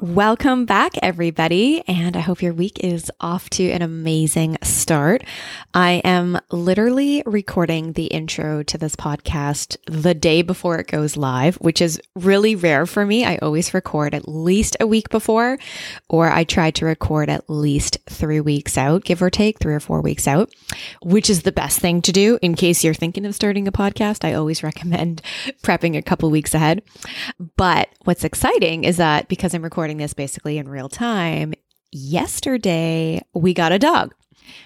Welcome back, everybody, and I hope your week is off to an amazing start. I am literally recording the intro to this podcast the day before it goes live, which is really rare for me. I always record at least a week before, or I try to record at least three weeks out, give or take three or four weeks out, which is the best thing to do in case you're thinking of starting a podcast. I always recommend prepping a couple weeks ahead. But what's exciting is that because I'm recording recording this basically in real time, yesterday we got a dog.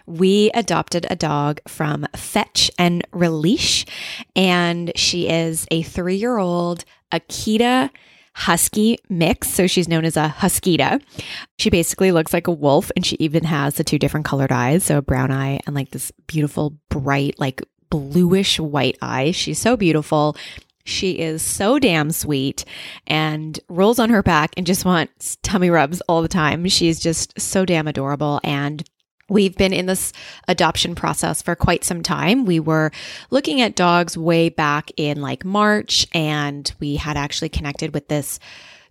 We adopted a dog from Fetch and Release, and she is a three year old Akita husky mix. So she's known as a Huskita. She basically looks like a wolf, and she even has the two different colored eyes. So a brown eye and like this beautiful, bright, like bluish white eye. She's so beautiful. She is so damn sweet and rolls on her back and just wants tummy rubs all the time. She's just so damn adorable. And We've been in this adoption process for quite some time. We were looking at dogs way back in like March, and we had actually connected with this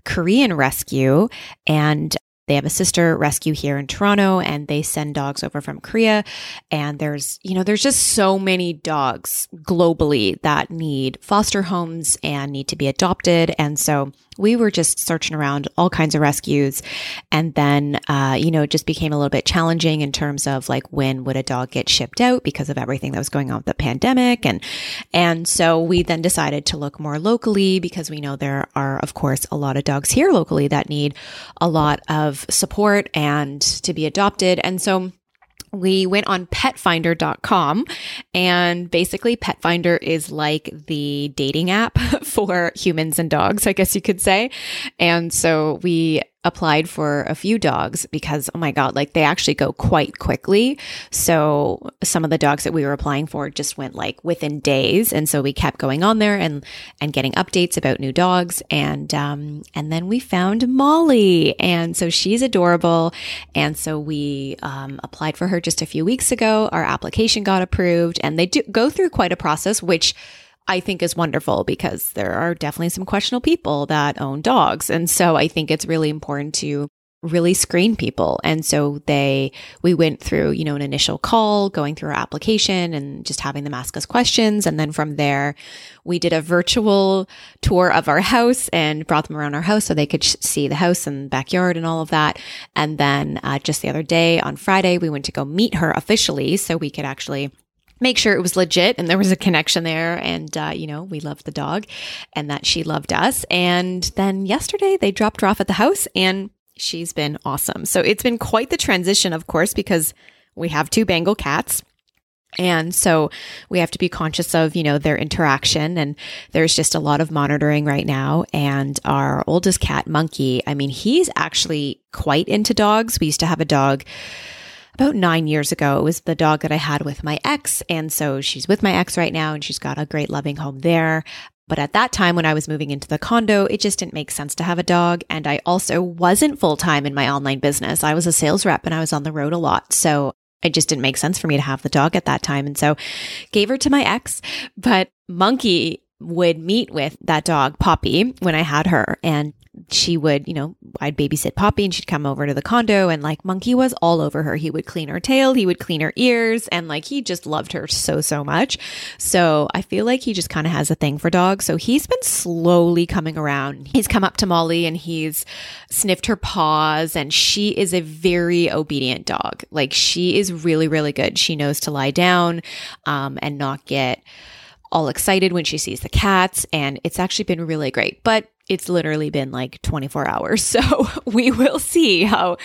Korean rescue. And they have a sister rescue here in Toronto and they send dogs over from Korea. And there's, you know, there's just so many dogs globally that need foster homes and need to be adopted. And so we were just searching around all kinds of rescues. And then, uh, you know, it just became a little bit challenging in terms of like when would a dog get shipped out because of everything that was going on with the pandemic. And, and so we then decided to look more locally because we know there are, of course, a lot of dogs here locally that need a lot of support and to be adopted. And so we went on petfinder.com and basically petfinder is like the dating app for humans and dogs i guess you could say and so we applied for a few dogs because, oh my God, like they actually go quite quickly. So some of the dogs that we were applying for just went like within days. And so we kept going on there and, and getting updates about new dogs. And, um, and then we found Molly. And so she's adorable. And so we, um, applied for her just a few weeks ago. Our application got approved and they do go through quite a process, which I think is wonderful because there are definitely some questionable people that own dogs. And so I think it's really important to really screen people. And so they, we went through, you know, an initial call, going through our application and just having them ask us questions. And then from there, we did a virtual tour of our house and brought them around our house so they could sh- see the house and backyard and all of that. And then uh, just the other day on Friday, we went to go meet her officially so we could actually make sure it was legit and there was a connection there. And, uh, you know, we loved the dog and that she loved us. And then yesterday they dropped her off at the house and she's been awesome. So it's been quite the transition, of course, because we have two Bengal cats. And so we have to be conscious of, you know, their interaction and there's just a lot of monitoring right now. And our oldest cat, Monkey, I mean, he's actually quite into dogs. We used to have a dog about nine years ago. It was the dog that I had with my ex. And so she's with my ex right now and she's got a great loving home there. But at that time, when I was moving into the condo, it just didn't make sense to have a dog. And I also wasn't full time in my online business. I was a sales rep and I was on the road a lot. So it just didn't make sense for me to have the dog at that time. And so gave her to my ex. But Monkey would meet with that dog, Poppy, when I had her. And she would, you know, I'd babysit Poppy and she'd come over to the condo and like Monkey was all over her. He would clean her tail, he would clean her ears, and like he just loved her so, so much. So I feel like he just kind of has a thing for dogs. So he's been slowly coming around. He's come up to Molly and he's sniffed her paws, and she is a very obedient dog. Like she is really, really good. She knows to lie down um, and not get all excited when she sees the cats. And it's actually been really great. But it's literally been like 24 hours. So we will see how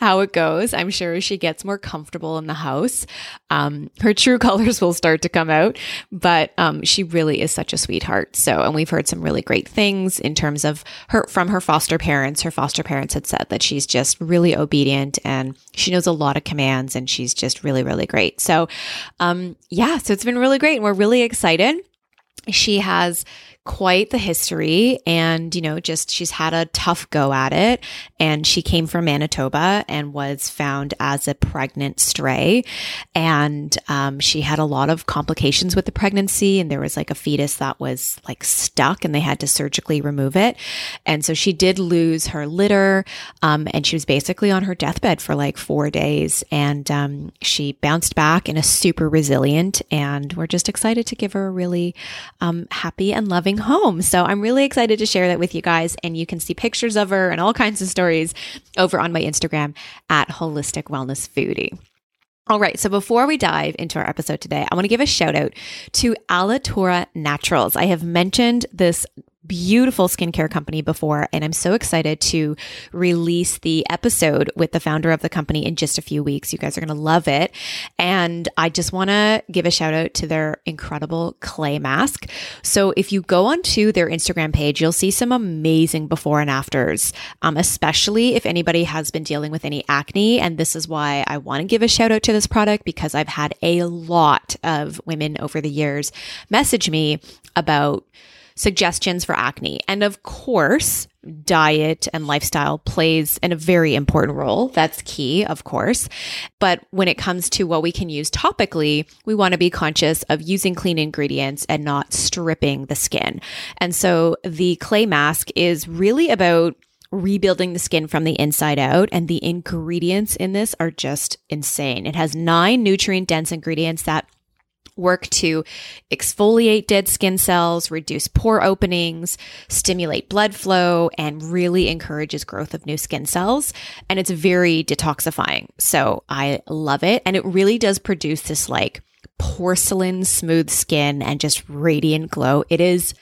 how it goes. I'm sure she gets more comfortable in the house. Um, her true colors will start to come out, but um, she really is such a sweetheart. So, and we've heard some really great things in terms of her from her foster parents. Her foster parents had said that she's just really obedient and she knows a lot of commands and she's just really, really great. So, um, yeah, so it's been really great and we're really excited. She has quite the history and, you know, just she's had a tough go at it. And she came from Manitoba and was found as a pregnant stray. And um, she had a lot of complications with the pregnancy. And there was like a fetus that was like stuck and they had to surgically remove it. And so she did lose her litter. Um, and she was basically on her deathbed for like four days. And um, she bounced back and is super resilient. And we're just excited to give her a really um, happy and loving home. So I'm really excited to share that with you guys. And you can see pictures of her and all kinds of stories over on my Instagram at Holistic Wellness Foodie. All right. So before we dive into our episode today, I want to give a shout out to Alitura Naturals. I have mentioned this beautiful skincare company before, and I'm so excited to release the episode with the founder of the company in just a few weeks. You guys are going to love it. And I just want to give a shout out to their incredible clay mask. So if you go onto their Instagram page, you'll see some amazing before and afters, um, especially if anybody has been dealing with any acne. And this is why I want to give a shout out to this product because I've had a lot of women over the years message me about suggestions for acne. And of course, diet and lifestyle plays in a very important role. That's key, of course. But when it comes to what we can use topically, we want to be conscious of using clean ingredients and not stripping the skin. And so the clay mask is really about rebuilding the skin from the inside out. And the ingredients in this are just insane. It has nine nutrient dense ingredients that work to exfoliate dead skin cells, reduce pore openings, stimulate blood flow, and really encourages growth of new skin cells. And it's very detoxifying. So I love it. And it really does produce this like porcelain smooth skin and just radiant glow. It is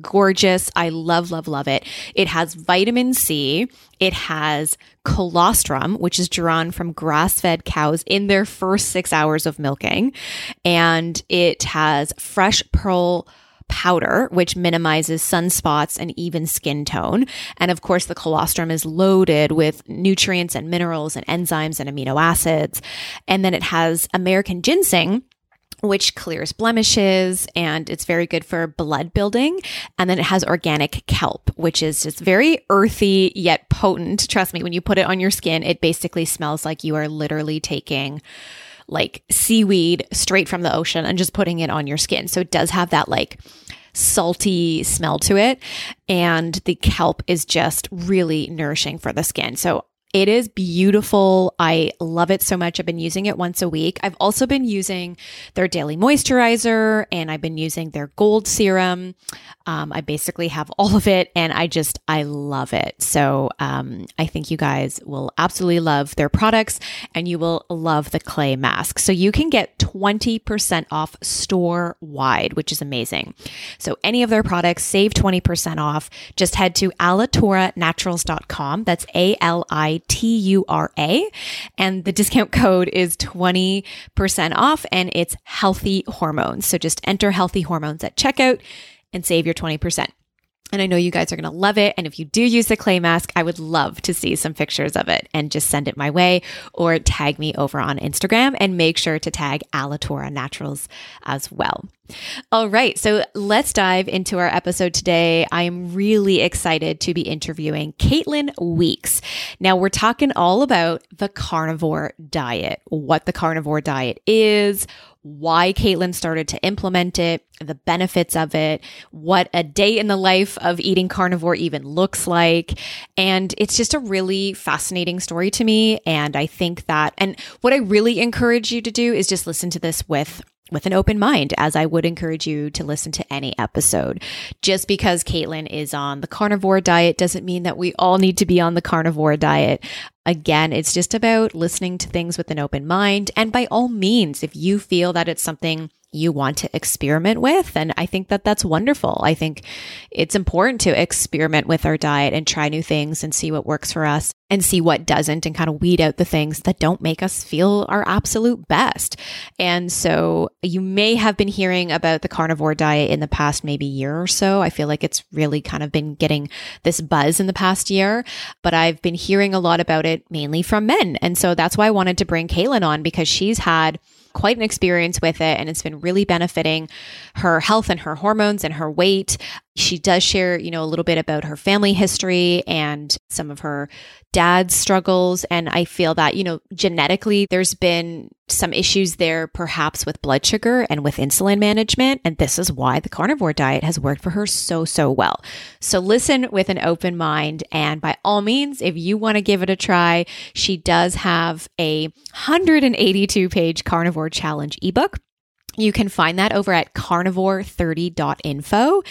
gorgeous. I love, love, love it. It has vitamin C. It has colostrum, which is drawn from grass fed cows in their first six hours of milking. And it has fresh pearl powder, which minimizes sunspots and even skin tone. And of course, the colostrum is loaded with nutrients and minerals and enzymes and amino acids. And then it has American ginseng, which clears blemishes and it's very good for blood building. And then it has organic kelp, which is just very earthy yet potent. Trust me, when you put it on your skin, it basically smells like you are literally taking like seaweed straight from the ocean and just putting it on your skin. So it does have that like salty smell to it. And the kelp is just really nourishing for the skin. So it is beautiful. I love it so much. I've been using it once a week. I've also been using their daily moisturizer and I've been using their gold serum. Um, I basically have all of it and I just, I love it. So um, I think you guys will absolutely love their products and you will love the clay mask. So you can get 20% off store wide, which is amazing. So any of their products, save 20% off. Just head to alituranaturals.com. That's A L I T U R A. And the discount code is 20% off and it's healthy hormones. So just enter healthy hormones at checkout and save your 20%. And I know you guys are going to love it. And if you do use the clay mask, I would love to see some pictures of it and just send it my way or tag me over on Instagram and make sure to tag Alitura Naturals as well. All right. So let's dive into our episode today. I'm really excited to be interviewing Caitlin Weeks. Now, we're talking all about the carnivore diet, what the carnivore diet is, why Caitlin started to implement it, the benefits of it, what a day in the life of eating carnivore even looks like. And it's just a really fascinating story to me. And I think that, and what I really encourage you to do is just listen to this with with an open mind, as I would encourage you to listen to any episode. Just because Caitlin is on the carnivore diet doesn't mean that we all need to be on the carnivore diet. Again, it's just about listening to things with an open mind. And by all means, if you feel that it's something you want to experiment with. And I think that that's wonderful. I think it's important to experiment with our diet and try new things and see what works for us and see what doesn't and kind of weed out the things that don't make us feel our absolute best. And so you may have been hearing about the carnivore diet in the past maybe year or so. I feel like it's really kind of been getting this buzz in the past year, but I've been hearing a lot about it mainly from men. And so that's why I wanted to bring Caitlin on because she's had quite an experience with it and it's been really benefiting her health and her hormones and her weight. She does share, you know, a little bit about her family history and some of her dad's struggles. And I feel that, you know, genetically, there's been some issues there, perhaps with blood sugar and with insulin management. And this is why the carnivore diet has worked for her so, so well. So listen with an open mind. And by all means, if you want to give it a try, she does have a 182 page carnivore challenge ebook. You can find that over at carnivore30.info.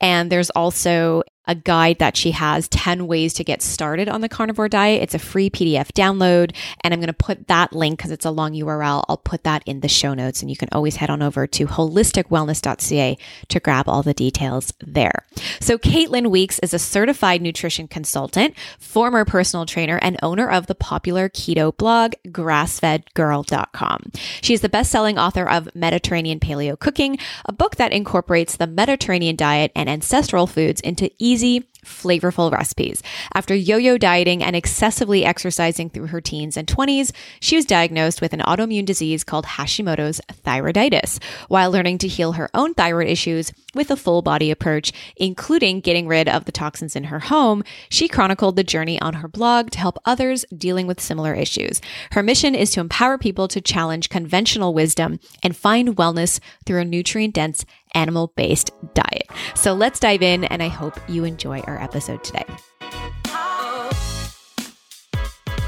And there's also a guide that she has 10 ways to get started on the carnivore diet. It's a free PDF download. And I'm going to put that link because it's a long URL. I'll put that in the show notes. And you can always head on over to holisticwellness.ca to grab all the details there. So, Caitlin Weeks is a certified nutrition consultant, former personal trainer, and owner of the popular keto blog, grassfedgirl.com. She is the best selling author of Mediterranean Paleo Cooking, a book that incorporates the Mediterranean diet and ancestral foods into easy easy, flavorful recipes. After yo yo dieting and excessively exercising through her teens and 20s, she was diagnosed with an autoimmune disease called Hashimoto's thyroiditis. While learning to heal her own thyroid issues with a full body approach, including getting rid of the toxins in her home, she chronicled the journey on her blog to help others dealing with similar issues. Her mission is to empower people to challenge conventional wisdom and find wellness through a nutrient dense animal based diet. So let's dive in, and I hope you enjoy our episode today.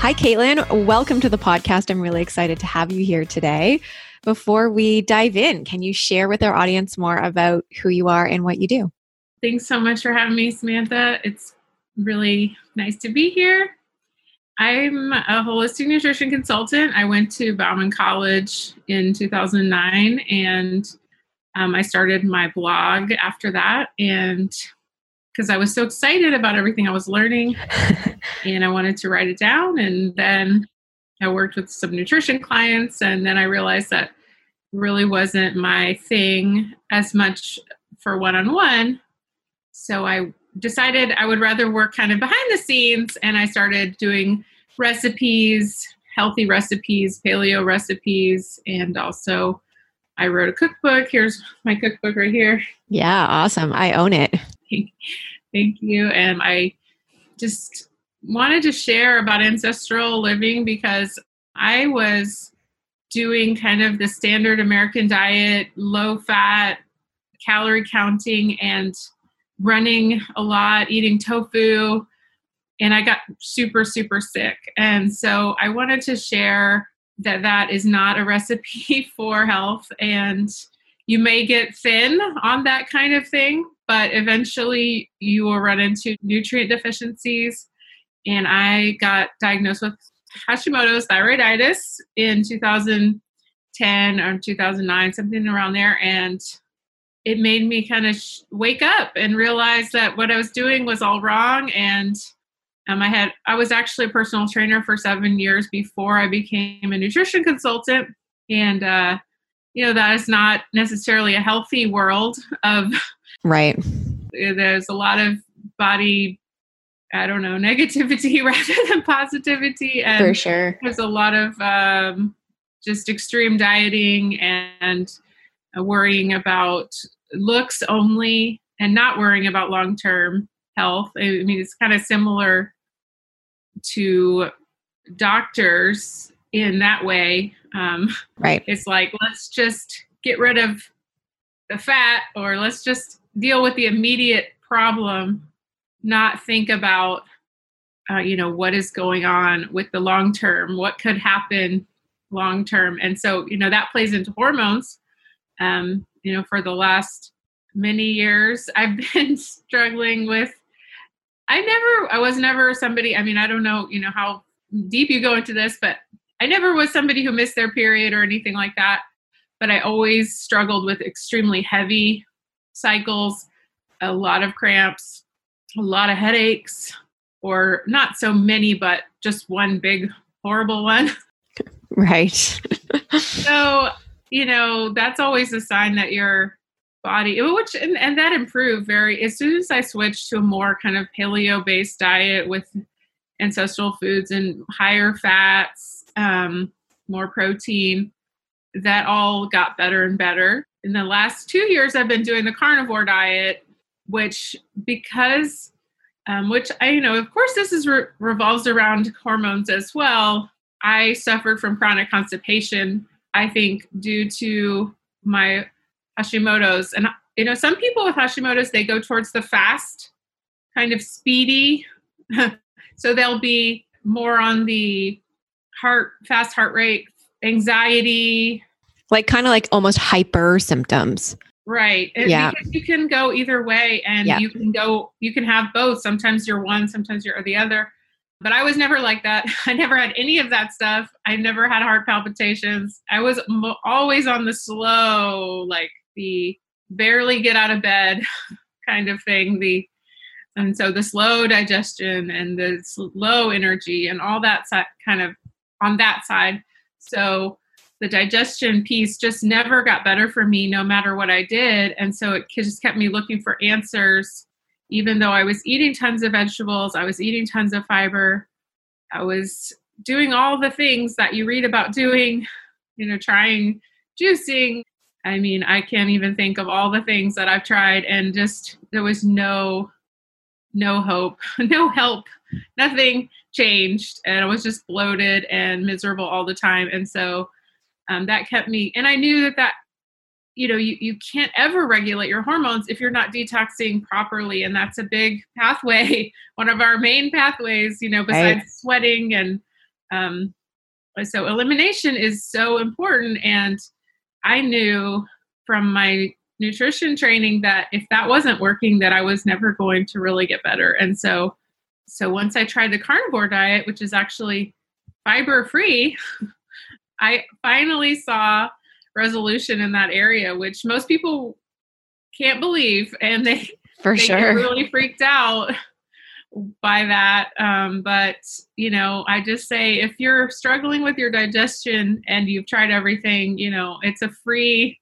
Hi, Caitlin. Welcome to the podcast. I'm really excited to have you here today. Before we dive in, can you share with our audience more about who you are and what you do? Thanks so much for having me, Samantha. It's really nice to be here. I'm a holistic nutrition consultant. I went to Bauman College in 2009 and um, I started my blog after that, and because I was so excited about everything I was learning, and I wanted to write it down. And then I worked with some nutrition clients, and then I realized that really wasn't my thing as much for one on one. So I decided I would rather work kind of behind the scenes, and I started doing recipes, healthy recipes, paleo recipes, and also I wrote a cookbook. Here's my cookbook right here. Yeah, awesome. I own it. Thank you. And I just wanted to share about ancestral living because I was doing kind of the standard American diet, low fat, calorie counting, and running a lot, eating tofu. And I got super, super sick. And so I wanted to share that that is not a recipe for health and you may get thin on that kind of thing but eventually you will run into nutrient deficiencies. And i got diagnosed with hashimoto's thyroiditis in 2010 or 2009 something around there and it made me kind of sh- wake up and realize that what i was doing was all wrong and um, I had I was actually a personal trainer for seven years before I became a nutrition consultant, and uh, you know that is not necessarily a healthy world of right. There's a lot of body, I don't know, negativity rather than positivity, and for sure, there's a lot of um, just extreme dieting and uh, worrying about looks only and not worrying about long term health. I mean, it's kind of similar to doctors in that way. Um, right. It's like, let's just get rid of the fat or let's just deal with the immediate problem, not think about, uh, you know, what is going on with the long term, what could happen long term. And so, you know, that plays into hormones. Um, you know, for the last many years, I've been struggling with I never, I was never somebody, I mean, I don't know, you know, how deep you go into this, but I never was somebody who missed their period or anything like that. but I always struggled with extremely heavy cycles, a lot of cramps, a lot of headaches, or not so many, but just one big horrible one. Right. so, you know, that's always a sign that your body, which, and, and that improved very, as soon as I switched to a more kind of paleo based diet with ancestral foods and higher fats, um, more protein, that all got better and better. In the last two years, I've been doing the carnivore diet, which because, um, which I, you know, of course, this is re- revolves around hormones as well. I suffered from chronic constipation. I think due to my Hashimoto's, and you know, some people with Hashimoto's they go towards the fast, kind of speedy, so they'll be more on the heart, fast heart rate, anxiety, like kind of like almost hyper symptoms. Right. And yeah. you can go either way and yeah. you can go, you can have both. Sometimes you're one, sometimes you're the other. But I was never like that. I never had any of that stuff. I never had heart palpitations. I was always on the slow, like the barely get out of bed kind of thing. The and so the slow digestion and the slow energy and all that si- kind of on that side. So the digestion piece just never got better for me no matter what I did. And so it just kept me looking for answers, even though I was eating tons of vegetables, I was eating tons of fiber, I was doing all the things that you read about doing, you know, trying juicing. I mean, I can't even think of all the things that I've tried, and just there was no no hope, no help, nothing changed. And I was just bloated and miserable all the time. And so um, that kept me, and I knew that that, you know, you, you can't ever regulate your hormones if you're not detoxing properly. And that's a big pathway, one of our main pathways, you know, besides right. sweating. And um, so elimination is so important. And I knew from my nutrition training that if that wasn't working that i was never going to really get better and so so once i tried the carnivore diet which is actually fiber free i finally saw resolution in that area which most people can't believe and they for they sure. really freaked out by that um, but you know i just say if you're struggling with your digestion and you've tried everything you know it's a free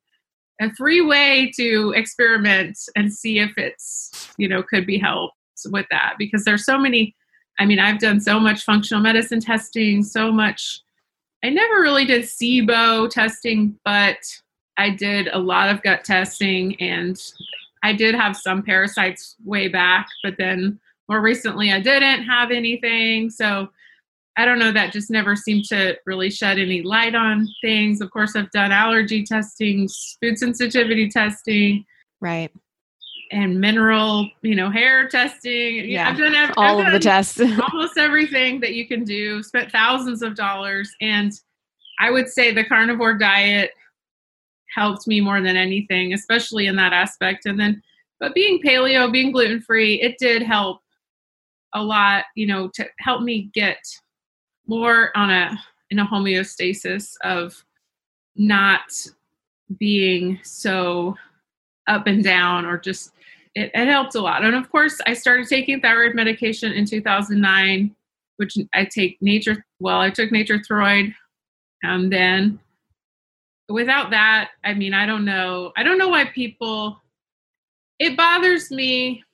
a free way to experiment and see if it's you know could be helped with that because there's so many i mean i've done so much functional medicine testing so much i never really did sibo testing but i did a lot of gut testing and i did have some parasites way back but then more recently i didn't have anything so I don't know, that just never seemed to really shed any light on things. Of course, I've done allergy testing, food sensitivity testing. Right. And mineral, you know, hair testing. Yeah. I've done I've, all I've of the tests. almost everything that you can do, spent thousands of dollars. And I would say the carnivore diet helped me more than anything, especially in that aspect. And then, but being paleo, being gluten free, it did help a lot, you know, to help me get more on a in a homeostasis of not being so up and down or just it, it helped a lot and of course i started taking thyroid medication in 2009 which i take nature well i took Nature-Throid and then without that i mean i don't know i don't know why people it bothers me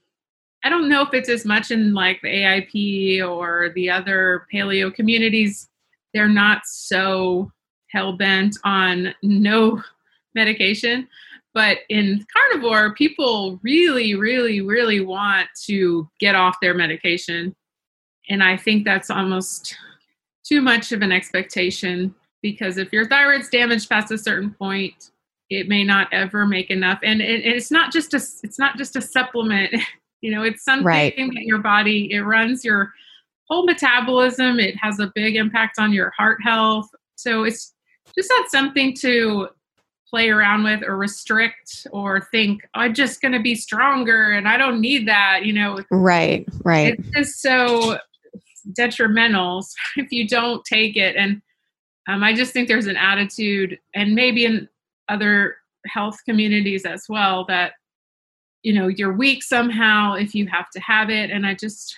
I don't know if it's as much in like the AIP or the other paleo communities. They're not so hell bent on no medication. But in carnivore, people really, really, really want to get off their medication. And I think that's almost too much of an expectation because if your thyroid's damaged past a certain point, it may not ever make enough. And it, it's not just a it's not just a supplement. You know, it's something right. that your body, it runs your whole metabolism. It has a big impact on your heart health. So it's just not something to play around with or restrict or think, I'm just going to be stronger and I don't need that. You know, right, right. It's just so detrimental if you don't take it. And um, I just think there's an attitude, and maybe in other health communities as well that you know you're weak somehow if you have to have it and i just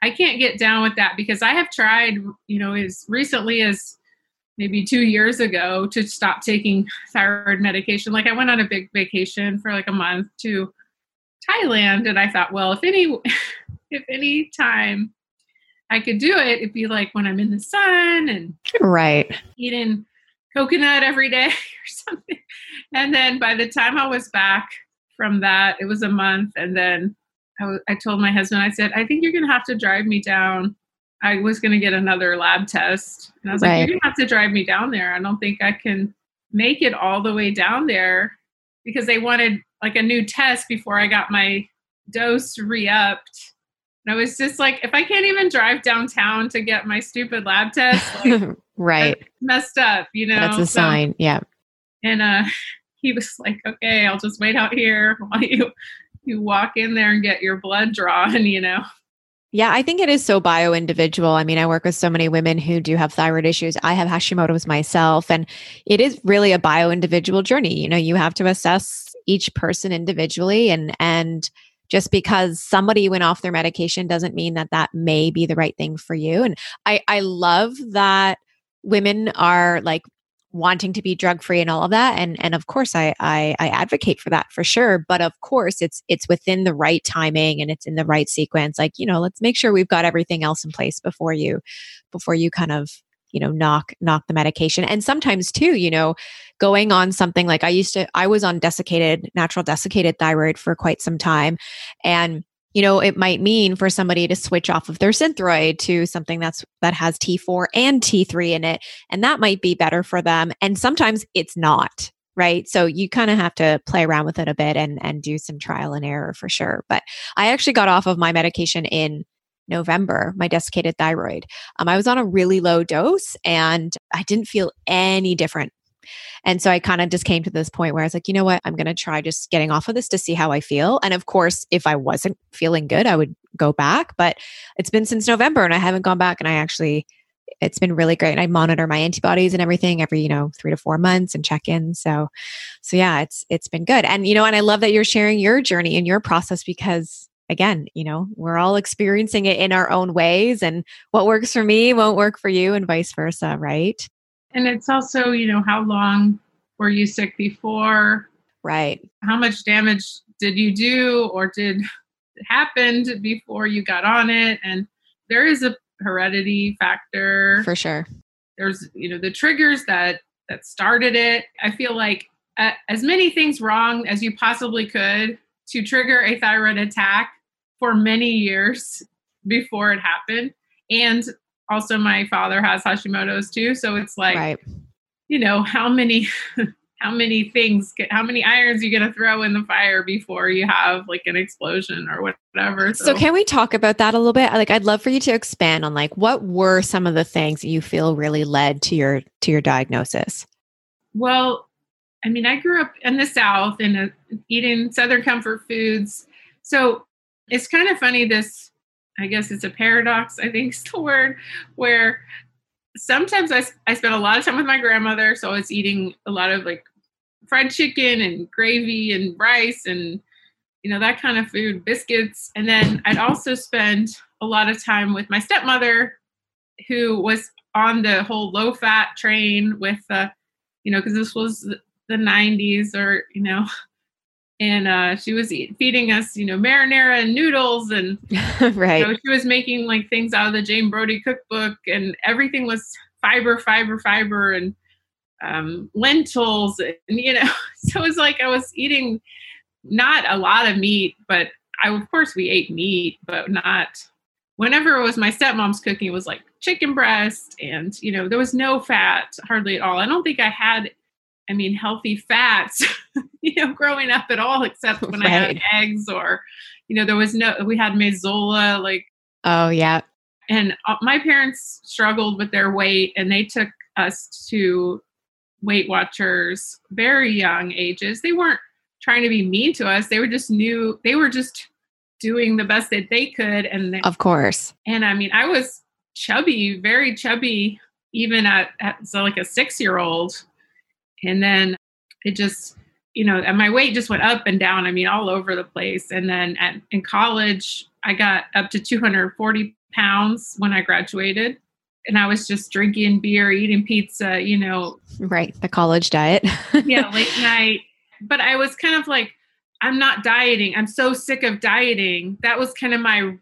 i can't get down with that because i have tried you know as recently as maybe two years ago to stop taking thyroid medication like i went on a big vacation for like a month to thailand and i thought well if any if any time i could do it it'd be like when i'm in the sun and right eating coconut every day or something and then by the time i was back from that. It was a month, and then I, w- I told my husband, I said, I think you're going to have to drive me down. I was going to get another lab test, and I was right. like, you're going to have to drive me down there. I don't think I can make it all the way down there because they wanted like a new test before I got my dose re-upped. And I was just like, if I can't even drive downtown to get my stupid lab test, like, right, messed up, you know. That's a so, sign, yeah. And uh, he was like, okay, I'll just wait out here while you you walk in there and get your blood drawn, you know. Yeah, I think it is so bio individual. I mean, I work with so many women who do have thyroid issues. I have Hashimoto's myself, and it is really a bio individual journey. You know, you have to assess each person individually, and and just because somebody went off their medication doesn't mean that that may be the right thing for you. And I I love that women are like wanting to be drug free and all of that and and of course I, I i advocate for that for sure but of course it's it's within the right timing and it's in the right sequence like you know let's make sure we've got everything else in place before you before you kind of you know knock knock the medication. And sometimes too you know going on something like i used to i was on desiccated natural desiccated thyroid for quite some time and you know, it might mean for somebody to switch off of their synthroid to something that's that has T4 and T3 in it, and that might be better for them. And sometimes it's not, right? So you kind of have to play around with it a bit and and do some trial and error for sure. But I actually got off of my medication in November, my desiccated thyroid. Um, I was on a really low dose and I didn't feel any different and so I kind of just came to this point where I was like, you know what? I'm going to try just getting off of this to see how I feel. And of course, if I wasn't feeling good, I would go back. But it's been since November and I haven't gone back. And I actually, it's been really great. And I monitor my antibodies and everything every, you know, three to four months and check in. So, so yeah, it's, it's been good. And, you know, and I love that you're sharing your journey and your process because again, you know, we're all experiencing it in our own ways and what works for me won't work for you and vice versa. Right. And it's also, you know, how long were you sick before? Right. How much damage did you do or did happened before you got on it? And there is a heredity factor. For sure. There's, you know, the triggers that that started it. I feel like uh, as many things wrong as you possibly could to trigger a thyroid attack for many years before it happened. And also my father has Hashimoto's too. So it's like, right. you know, how many, how many things, how many irons you going to throw in the fire before you have like an explosion or whatever. So. so can we talk about that a little bit? Like, I'd love for you to expand on like, what were some of the things that you feel really led to your, to your diagnosis? Well, I mean, I grew up in the South and uh, eating Southern comfort foods. So it's kind of funny this I guess it's a paradox, I think is the word, where sometimes I, I spent a lot of time with my grandmother. So I was eating a lot of like fried chicken and gravy and rice and, you know, that kind of food, biscuits. And then I'd also spend a lot of time with my stepmother, who was on the whole low fat train with, uh, you know, because this was the 90s or, you know, and uh, she was eat, feeding us, you know, marinara and noodles, and right. You know, she was making like things out of the Jane Brody cookbook, and everything was fiber, fiber, fiber, and um, lentils, and you know, so it was like I was eating not a lot of meat, but I of course we ate meat, but not. Whenever it was my stepmom's cooking, it was like chicken breast, and you know, there was no fat hardly at all. I don't think I had I mean, healthy fats, you know, growing up at all, except when right. I had eggs or, you know, there was no, we had Mazola, like. Oh, yeah. And uh, my parents struggled with their weight and they took us to Weight Watchers very young ages. They weren't trying to be mean to us. They were just new, they were just doing the best that they could. And they, of course. And I mean, I was chubby, very chubby, even at, at so like a six year old and then it just, you know, and my weight just went up and down. I mean, all over the place. And then at, in college, I got up to 240 pounds when I graduated. And I was just drinking beer, eating pizza, you know. Right. The college diet. yeah, late night. But I was kind of like, I'm not dieting. I'm so sick of dieting. That was kind of my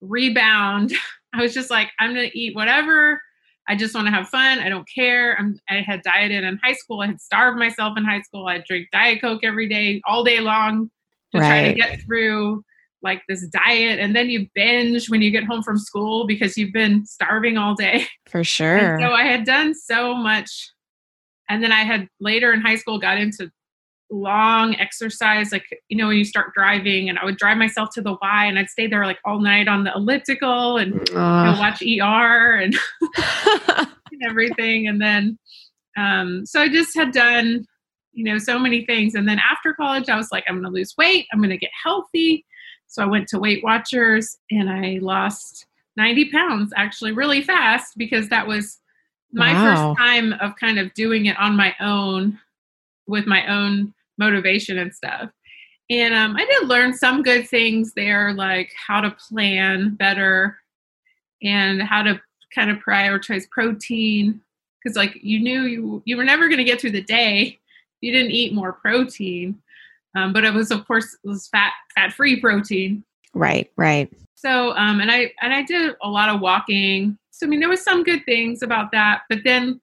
rebound. I was just like, I'm going to eat whatever. I just want to have fun. I don't care. I'm, I had dieted in high school. I had starved myself in high school. I drink Diet Coke every day, all day long to right. try to get through like this diet. And then you binge when you get home from school because you've been starving all day. For sure. And so I had done so much. And then I had later in high school got into long exercise like you know when you start driving and i would drive myself to the y and i'd stay there like all night on the elliptical and uh. you know, watch er and, and everything and then um, so i just had done you know so many things and then after college i was like i'm going to lose weight i'm going to get healthy so i went to weight watchers and i lost 90 pounds actually really fast because that was my wow. first time of kind of doing it on my own with my own motivation and stuff. And um, I did learn some good things there, like how to plan better and how to kind of prioritize protein. Because like you knew you you were never going to get through the day if you didn't eat more protein. Um, but it was of course it was fat fat free protein. Right, right. So um, and I and I did a lot of walking. So I mean there was some good things about that. But then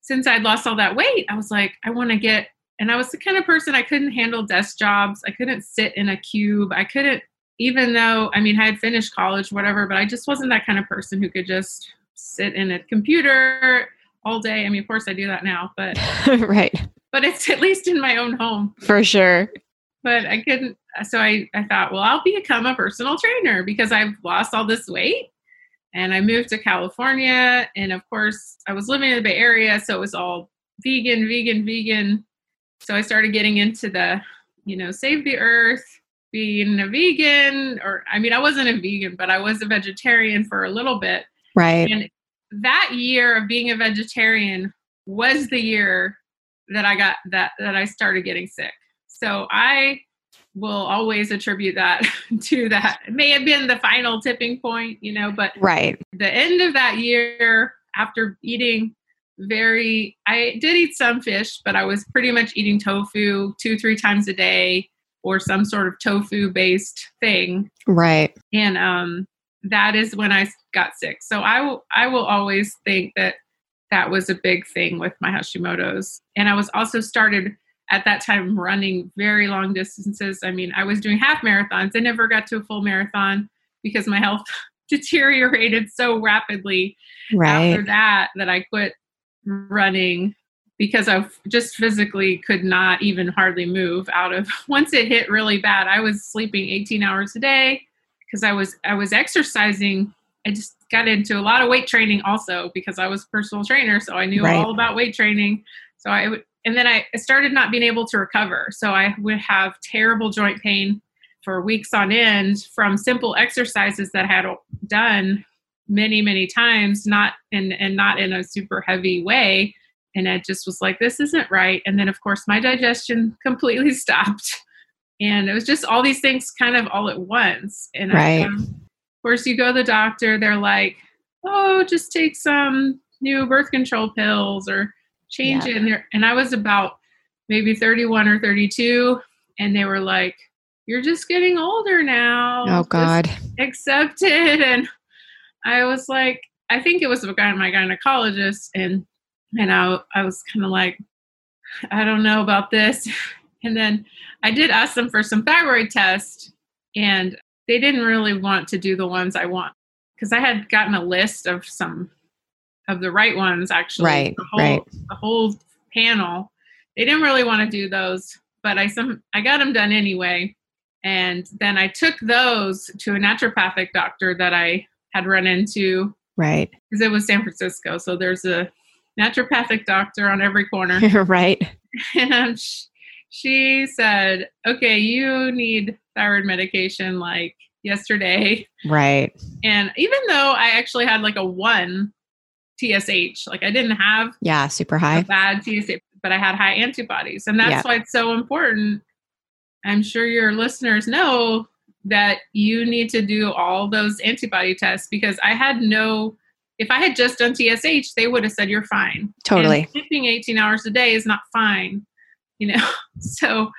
since I'd lost all that weight, I was like, I want to get and I was the kind of person I couldn't handle desk jobs. I couldn't sit in a cube. I couldn't, even though, I mean, I had finished college, whatever, but I just wasn't that kind of person who could just sit in a computer all day. I mean, of course, I do that now, but right. But it's at least in my own home. For sure. But I couldn't. So I, I thought, well, I'll become a personal trainer because I've lost all this weight. And I moved to California. And of course, I was living in the Bay Area. So it was all vegan, vegan, vegan so I started getting into the, you know, save the earth, being a vegan, or I mean, I wasn't a vegan, but I was a vegetarian for a little bit. Right. And that year of being a vegetarian was the year that I got that that I started getting sick. So I will always attribute that to that. It may have been the final tipping point, you know, but right. The end of that year after eating very i did eat some fish but i was pretty much eating tofu two three times a day or some sort of tofu based thing. Right. And um that is when i got sick. So i will i will always think that that was a big thing with my hashimoto's. And i was also started at that time running very long distances. I mean i was doing half marathons. I never got to a full marathon because my health deteriorated so rapidly right. after that that i quit running because I just physically could not even hardly move out of once it hit really bad I was sleeping 18 hours a day because I was I was exercising. I just got into a lot of weight training also because I was personal trainer so I knew right. all about weight training. So I would and then I started not being able to recover. So I would have terrible joint pain for weeks on end from simple exercises that I had done many many times not in and not in a super heavy way. And it just was like this isn't right. And then of course my digestion completely stopped. And it was just all these things kind of all at once. And right. I, um, of course you go to the doctor they're like oh just take some new birth control pills or change yeah. it. And, and i was about maybe 31 or 32 and they were like you're just getting older now. Oh god. accept it and I was like, I think it was my gynecologist, and and I I was kind of like, I don't know about this. And then I did ask them for some thyroid tests, and they didn't really want to do the ones I want because I had gotten a list of some of the right ones actually. Right. The whole, right. The whole panel. They didn't really want to do those, but I some I got them done anyway. And then I took those to a naturopathic doctor that I had run into. Right. Because it was San Francisco. So there's a naturopathic doctor on every corner. right. And she said, okay, you need thyroid medication like yesterday. Right. And even though I actually had like a one TSH, like I didn't have yeah, super high bad TSH, but I had high antibodies. And that's Yeah. why it's so important. I'm sure your listeners know that you need to do all those antibody tests because I had no, if I had just done TSH, they would have said you're fine. Totally. And sleeping 18 hours a day is not fine, you know? So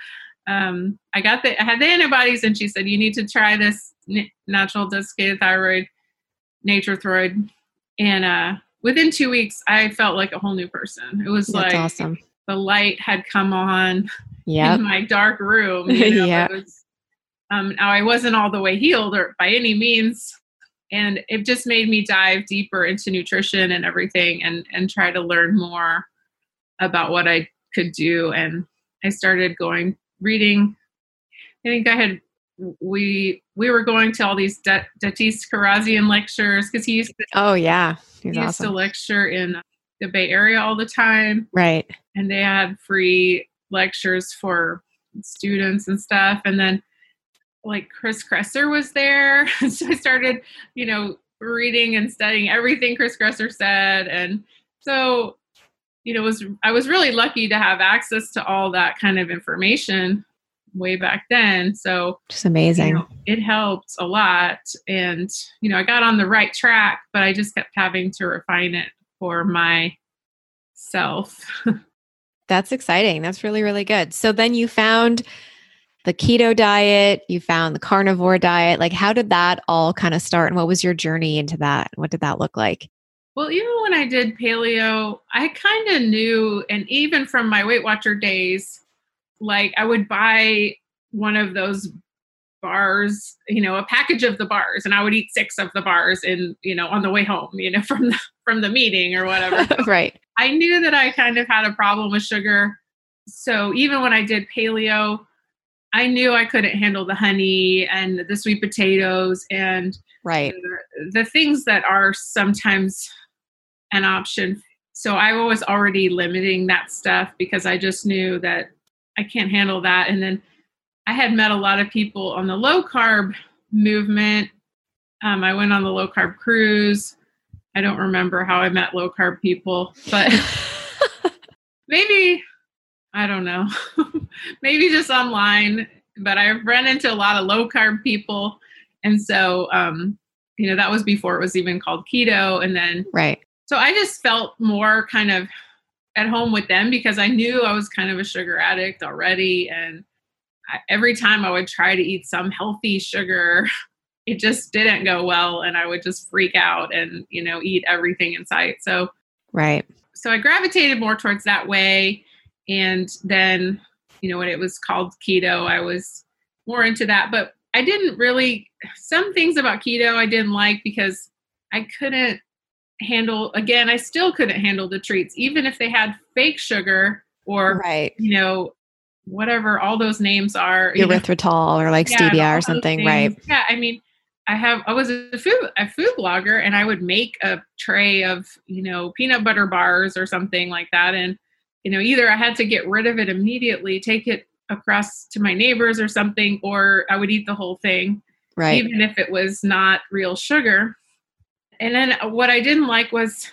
um, I got the, I had the antibodies and she said, you need to try this n- natural desiccated thyroid, Nature-Throid. And uh, within two weeks, I felt like a whole new person. It was That's like awesome. the light had come on Yep. in my dark room. You know, Yeah. it was, um, now I wasn't all the way healed or by any means. And it just made me dive deeper into nutrition and everything and, and try to learn more about what I could do. And I started going, reading. I think I had, we, we were going to all these Da- Datis Kharrazian lectures because he used to, Oh yeah. He's he used to lecture in the Bay Area all the time Right. and they had free lectures for students and stuff and then like chris kresser was there so i started you know reading and studying everything chris kresser said and so you know was i was really lucky to have access to all that kind of information way back then so Just amazing. you know, it helped a lot and you know i got on the right track but i just kept having to refine it for myself That's exciting. That's really, really good. So then you found the keto diet, you found the carnivore diet. Like, how did that all kind of start? And what was your journey into that? What did that look like? Well, even when I did paleo, I kind of knew, and even from my Weight Watcher days, like I would buy one of those bars, you know, a package of the bars, and I would eat six of the bars in, you know, on the way home, you know, from the from the meeting or whatever. right. I knew that I kind of had a problem with sugar. So even when I did paleo, I knew I couldn't handle the honey and the sweet potatoes and Right. the things that are sometimes an option. So I was already limiting that stuff because I just knew that I can't handle that. And then I had met a lot of people on the low carb movement. Um, I went on the low carb cruise. I don't remember how I met low carb people, but maybe I don't know. maybe just online. But I've run into a lot of low carb people, and so um, you know that was before it was even called keto. And then right. so I just felt more kind of at home with them because I knew I was kind of a sugar addict already, and I, every time I would try to eat some healthy sugar, it just didn't go well, and I would just freak out and you know eat everything in sight. So Right. so I gravitated more towards that way. And then, you know, when it was called keto, I was more into that. But I didn't really, some things about keto I didn't like because I couldn't handle, again, I still couldn't handle the treats, even if they had fake sugar or, Right. you know, whatever all those names are. Erythritol or like yeah, stevia or something. Right. Yeah, I mean, I have I was a food a food blogger and I would make a tray of, you know, peanut butter bars or something like that and you know, either I had to get rid of it immediately, take it across to my neighbors or something or I would eat the whole thing Right. even if it was not real sugar. And then what I didn't like was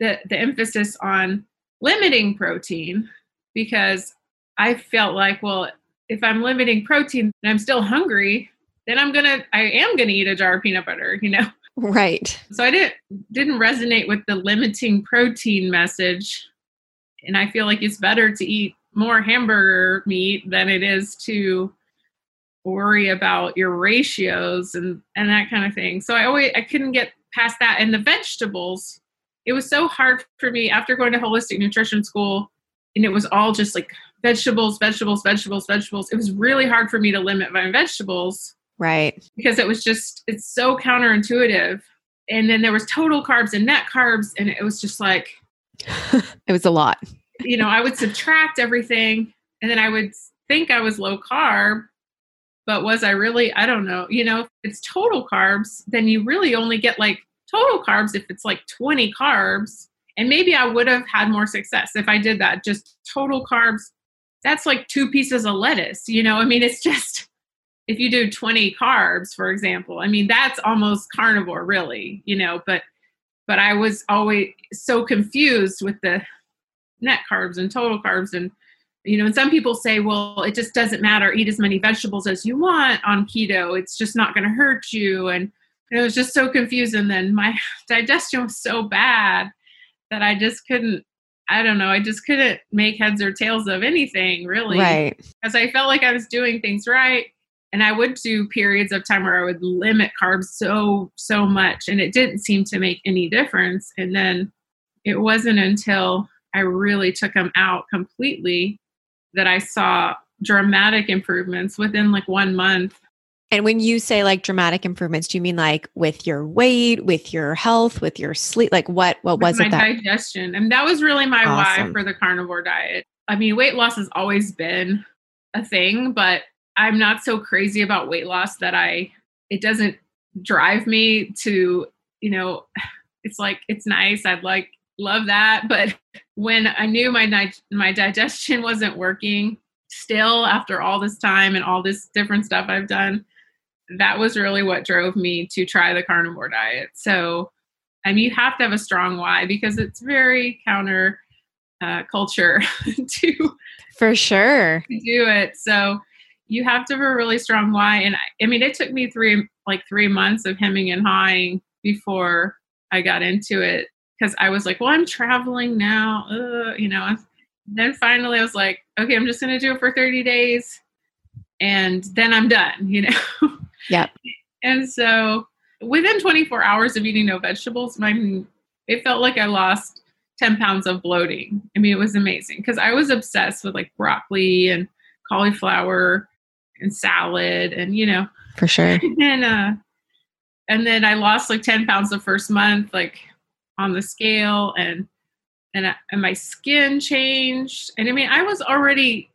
the the emphasis on limiting protein because I felt like, well, if I'm limiting protein and I'm still hungry, then I'm gonna I am gonna eat a jar of peanut butter, you know. Right. So I didn't didn't resonate with the limiting protein message. And I feel like it's better to eat more hamburger meat than it is to worry about your ratios and and that kind of thing. So I always I couldn't get past that and the vegetables. It was so hard for me after going to holistic nutrition school and it was all just like vegetables, vegetables, vegetables, vegetables. It was really hard for me to limit my vegetables Right. because it was just it's so counterintuitive. And then there was total carbs and net carbs and it was just like it was a lot. you know, I would subtract everything and then I would think I was low carb, but was I really? I don't know. You know, if it's total carbs, then you really only get like total carbs if it's like 20 carbs. And maybe I would have had more success if I did that. Just total carbs, that's like two pieces of lettuce. You know, I mean, it's just if you do 20 carbs, for example, I mean, that's almost carnivore, really, you know, but but I was always so confused with the net carbs and total carbs. And you know and some people say well it just doesn't matter. Eat as many vegetables as you want on keto. It's just not going to hurt you. And it was just so confused and then my digestion was so bad that i just couldn't i don't know i just couldn't make heads or tails of anything really. Right. because i felt like i was doing things right and i would do periods of time where i would limit carbs so so much and it didn't seem to make any difference. And then it wasn't until i really took them out completely that i saw dramatic improvements within like one month. And when you say like dramatic improvements, do you mean like with your weight, with your health, with your sleep? Like what what was with it my digestion. And that was really my why for the carnivore diet. I mean weight loss has always been a thing but i'm not so crazy about weight loss that i it doesn't drive me to you know it's like it's nice i'd like love that but when i knew my di- my digestion wasn't working still after all this time and all this different stuff i've done that was really what drove me to try the carnivore diet so I mean, you have to have a strong why because it's very counter uh, culture to for sure? do it. So you have to have a really strong why. And I, I mean, it took me three like three months of hemming and hawing before I got into it because I was like, well, I'm traveling now, uh, you know. Then finally, I was like, okay, I'm just gonna do it for 30 days, and then I'm done, you know. Yep. And so within 24 hours of eating no vegetables, my it felt like I lost 10 pounds of bloating. I mean, it was amazing because I was obsessed with like broccoli and cauliflower and salad and you know, For sure. and uh and then I lost like 10 pounds the first month like on the scale and and, I, and my skin changed. And I mean, I was already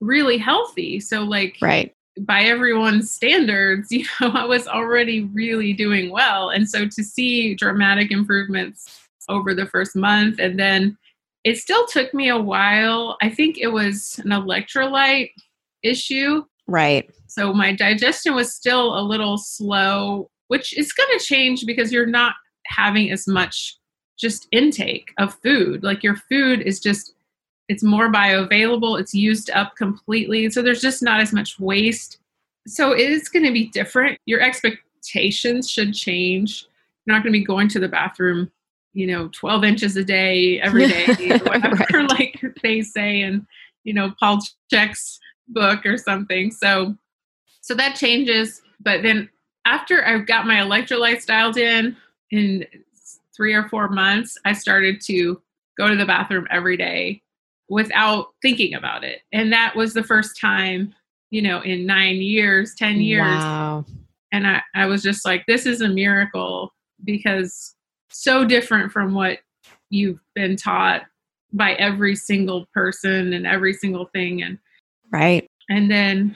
really healthy. So like Right. by everyone's standards, you know, I was already really doing well. And so to see dramatic improvements over the first month and then it still took me a while. I think it was an electrolyte issue. Right. So my digestion was still a little slow, which is going to change because you're not having as much just intake of food. Like your food is just it's more bioavailable, it's used up completely. So there's just not as much waste. So it is going to be different. Your expectations should change. You're not going to be going to the bathroom, you know, 12 inches a day every day, whatever Right. like they say and you know, Paul Chek's book or something. So so that changes. But then after I've got my electrolytes dialed in in three or four months, I started to go to the bathroom every day without thinking about it. And that was the first time, you know, in nine years, 10 years. Wow. And I, I was just like, this is a miracle because so different from what you've been taught by every single person and every single thing. And Right. and then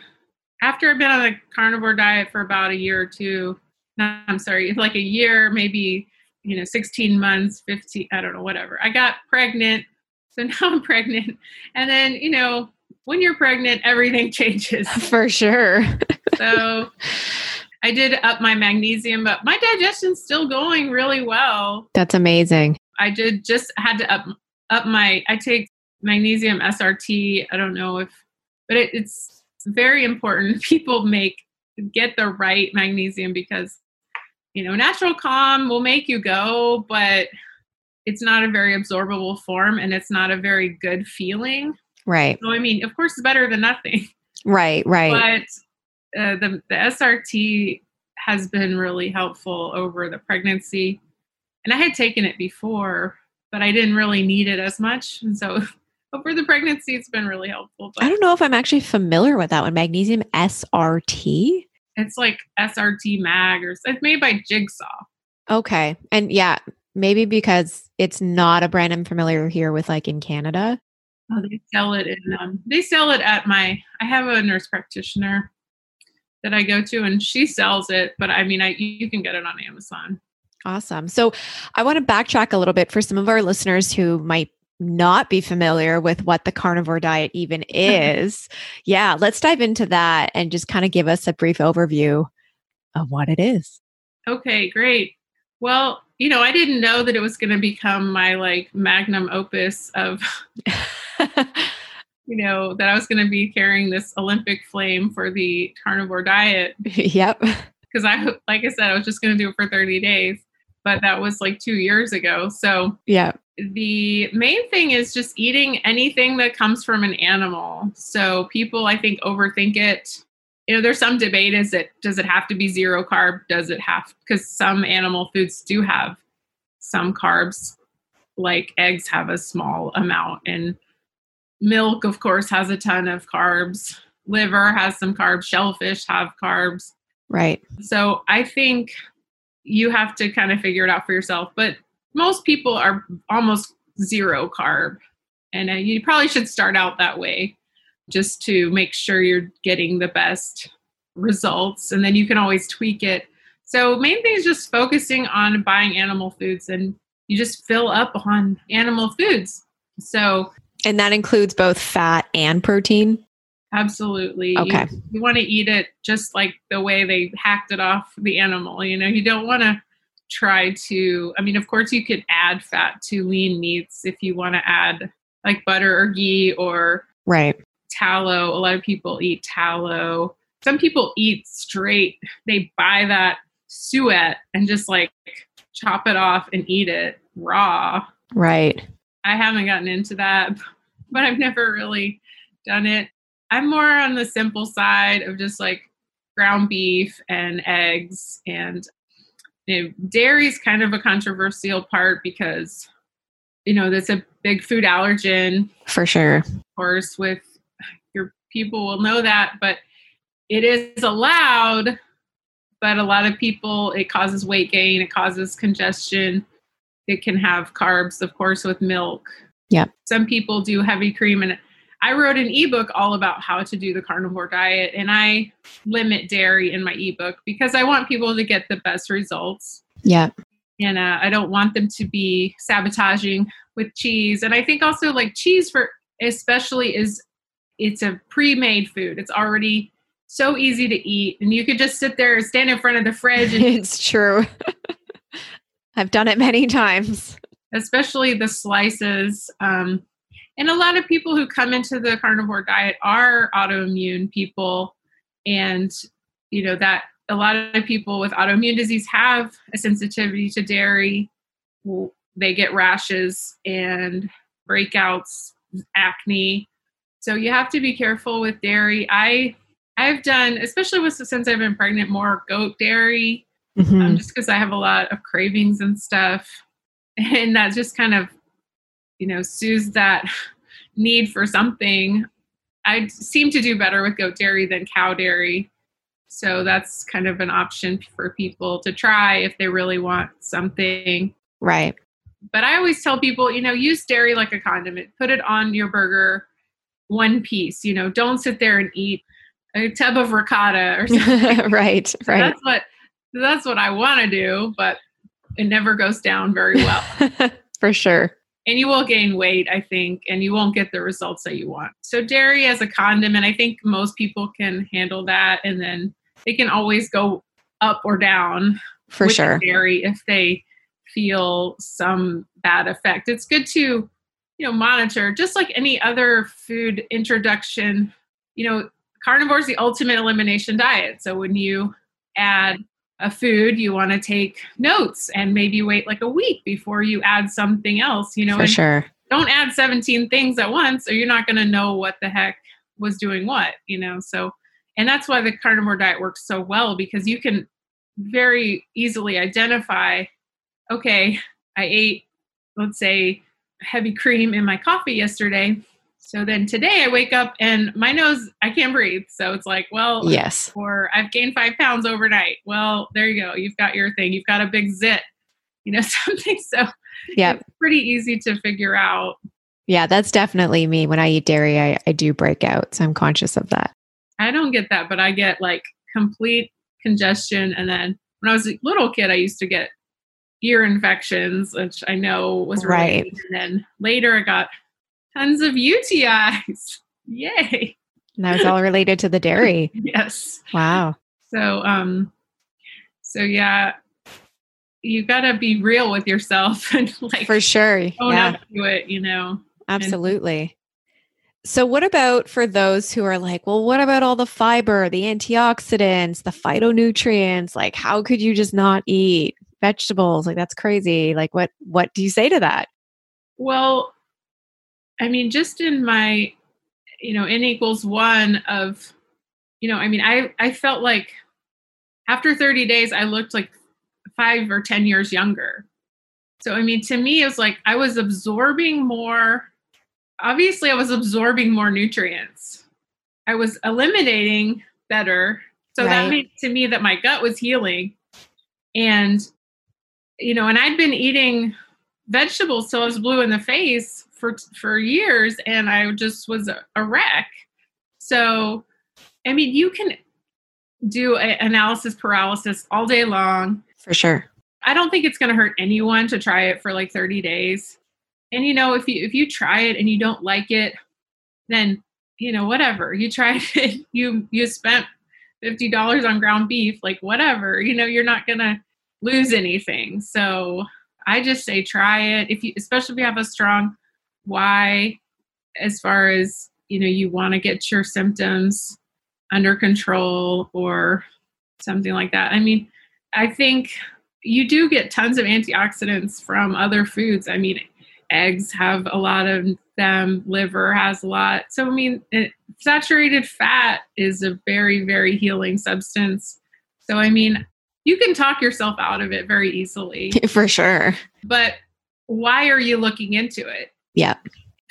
after I've been on a carnivore diet for about a year or two, no, I'm sorry, like a year, maybe, you know, 16 months, 15, I don't know, whatever. I got pregnant. So now I'm pregnant. And then, you know, when you're pregnant, everything changes. For sure. So I did up my magnesium, but my digestion's still going really well. That's amazing. I did just had to up up my I take magnesium SRT. I don't know if but it, it's very important people make get the right magnesium because you know natural calm will make you go but it's not a very absorbable form and it's not a very good feeling Right. so i mean of course it's better than nothing Right. Right. but uh, the the SRT has been really helpful over the pregnancy, and I had taken it before, but I didn't really need it as much, and so over the pregnancy, it's been really helpful. I don't know if I'm actually familiar with that one. Magnesium SRT. it's like SRT Mag, or it's made by Jigsaw. Okay. And yeah, maybe because it's not a brand I'm familiar here with, like in Canada. Oh, they sell it in. Um, they sell it at my. I have a nurse practitioner that I go to, and she sells it. But I mean, I you can get it on Amazon. Awesome. So I want to backtrack a little bit for some of our listeners who might not be familiar with what the carnivore diet even is. yeah, let's dive into that and just kind of give us a brief overview of what it is. Okay, great. Well, you know, I didn't know that it was going to become my like magnum opus of, you know, that I was going to be carrying this Olympic flame for the carnivore diet. yep. Because I, like I said, I was just going to do it for 30 days, but that was like two years ago. So, yeah. The main thing is just eating anything that comes from an animal. So, people, I think, overthink it. You know there's some debate is it does it have to be zero carb? Does it have because some animal foods do have some carbs like eggs have a small amount and milk of course has a ton of carbs. Liver has some carbs shellfish have carbs. Right. So i think you have to kind of figure it out for yourself but most people are almost zero carb and uh, you probably should start out that way just to make sure you're getting the best results and then you can always tweak it. So main thing is just focusing on buying animal foods and you just fill up on animal foods. So and that includes both fat and protein? Absolutely. Okay. you, you want to eat it just like the way they hacked it off the animal you know? You don't want to try to i mean of course you could add fat to lean meats if you want to add like butter or ghee or right tallow. A lot of people eat tallow. Some people eat straight. They buy that suet and just like chop it off and eat it raw. Right. I haven't gotten into that, but I've never really done it. I'm more on the simple side of just like ground beef and eggs and you know, dairy is kind of a controversial part because you know that's a big food allergen for sure of course with your people will know that, but it is allowed. But a lot of people, it causes weight gain, it causes congestion. It can have carbs, of course, with milk. Yeah. Some people do heavy cream. And I wrote an ebook all about how to do the carnivore diet, and I limit dairy in my ebook because I want people to get the best results. Yeah. And uh, I don't want them to be sabotaging with cheese. And I think also, like, cheese for especially is it's a pre-made food. It's already so easy to eat, and you could just sit there stand in front of the fridge. And, it's true. I've done it many times. Especially the slices. Um, and a lot of people who come into the carnivore diet are autoimmune people, and you know that a lot of people with autoimmune disease have a sensitivity to dairy. They get rashes and breakouts, acne so you have to be careful with dairy. I I've done, especially with since I've been pregnant, more goat dairy, mm-hmm. um, just because I have a lot of cravings and stuff, and that just kind of, you know, soothes that need for something. I seem to do better with goat dairy than cow dairy, so that's kind of an option for people to try if they really want something. Right. But I always tell people, you know, use dairy like a condiment. Put it on your burger one piece. You know, don't sit there and eat a tub of ricotta or something. right, so right. That's what that's what I want to do, but it never goes down very well. For sure. And you will gain weight, I think, and you won't get the results that you want. So dairy as a condiment, I think most people can handle that, and then they can always go up or down for sure dairy if they feel some bad effect. It's good to you know monitor just like any other food introduction you know carnivore is the ultimate elimination diet so when you add a food you want to take notes and maybe wait like a week before you add something else you know for sure don't add 17 things at once or you're not going to know what the heck was doing what you know so and that's why the carnivore diet works so well because you can very easily identify okay i ate let's say heavy cream in my coffee yesterday. So then today I wake up and my nose, I can't breathe. So it's like, well, yes. Or I've gained five pounds overnight. Well, there you go. You've got your thing. You've got a big zit, you know, something. So yeah, it's pretty easy to figure out. Yeah, that's definitely me. When I eat dairy, I, I do break out. So I'm conscious of that. I don't get that, but I get like complete congestion. And then when I was a little kid, I used to get ear infections, which I know was right. And then later I got tons of UTIs. Yay. And that was all related to the dairy. yes. Wow. So um so yeah, you got to be real with yourself and like for sure. own yeah, up to it, you know. absolutely. So, what about for those who are like, well, what about all the fiber, the antioxidants, the phytonutrients? Like, how could you just not eat vegetables? Like, that's crazy. Like, what what do you say to that? Well, I mean, just in my, you know, n equals one of, you know, I mean, I I felt like after 30 days, I looked like five or 10 years younger. So, I mean, to me, it was like I was absorbing more. Obviously, I was absorbing more nutrients. I was eliminating better. So Right. that meant to me that my gut was healing. And, you know, and I'd been eating vegetables till I was blue in the face for for years and I just was a, a wreck. So, I mean, you can do a, analysis paralysis all day long. For sure. I don't think it's going to hurt anyone to try it for like 30 days. And you know, if you if you try it and you don't like it, then you know whatever. You tried it, you you spent $50 on ground beef, like whatever. You know, you're not going to lose anything. So, I just say try it if you especially if you have a strong why as far as, you know, you want to get your symptoms under control or something like that. I mean, I think you do get tons of antioxidants from other foods. I mean, eggs have a lot of them, liver has a lot. So, I mean, it, saturated fat is a very, very healing substance. So, I mean, you can talk yourself out of it very easily, For sure. but why are you looking into it? Yeah.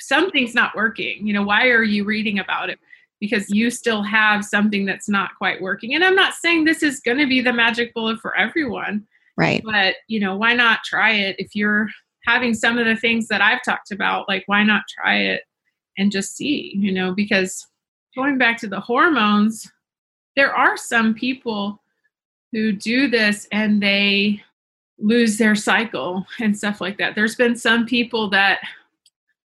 Something's not working. You know, why are you reading about it? Because you still have something that's not quite working. And I'm not saying this is going to be the magic bullet for everyone Right. but you know why not try it if you're having some of the things that i've talked about like why not try it and just see you know because going back to the hormones there are some people who do this and they lose their cycle and stuff like that there's been some people that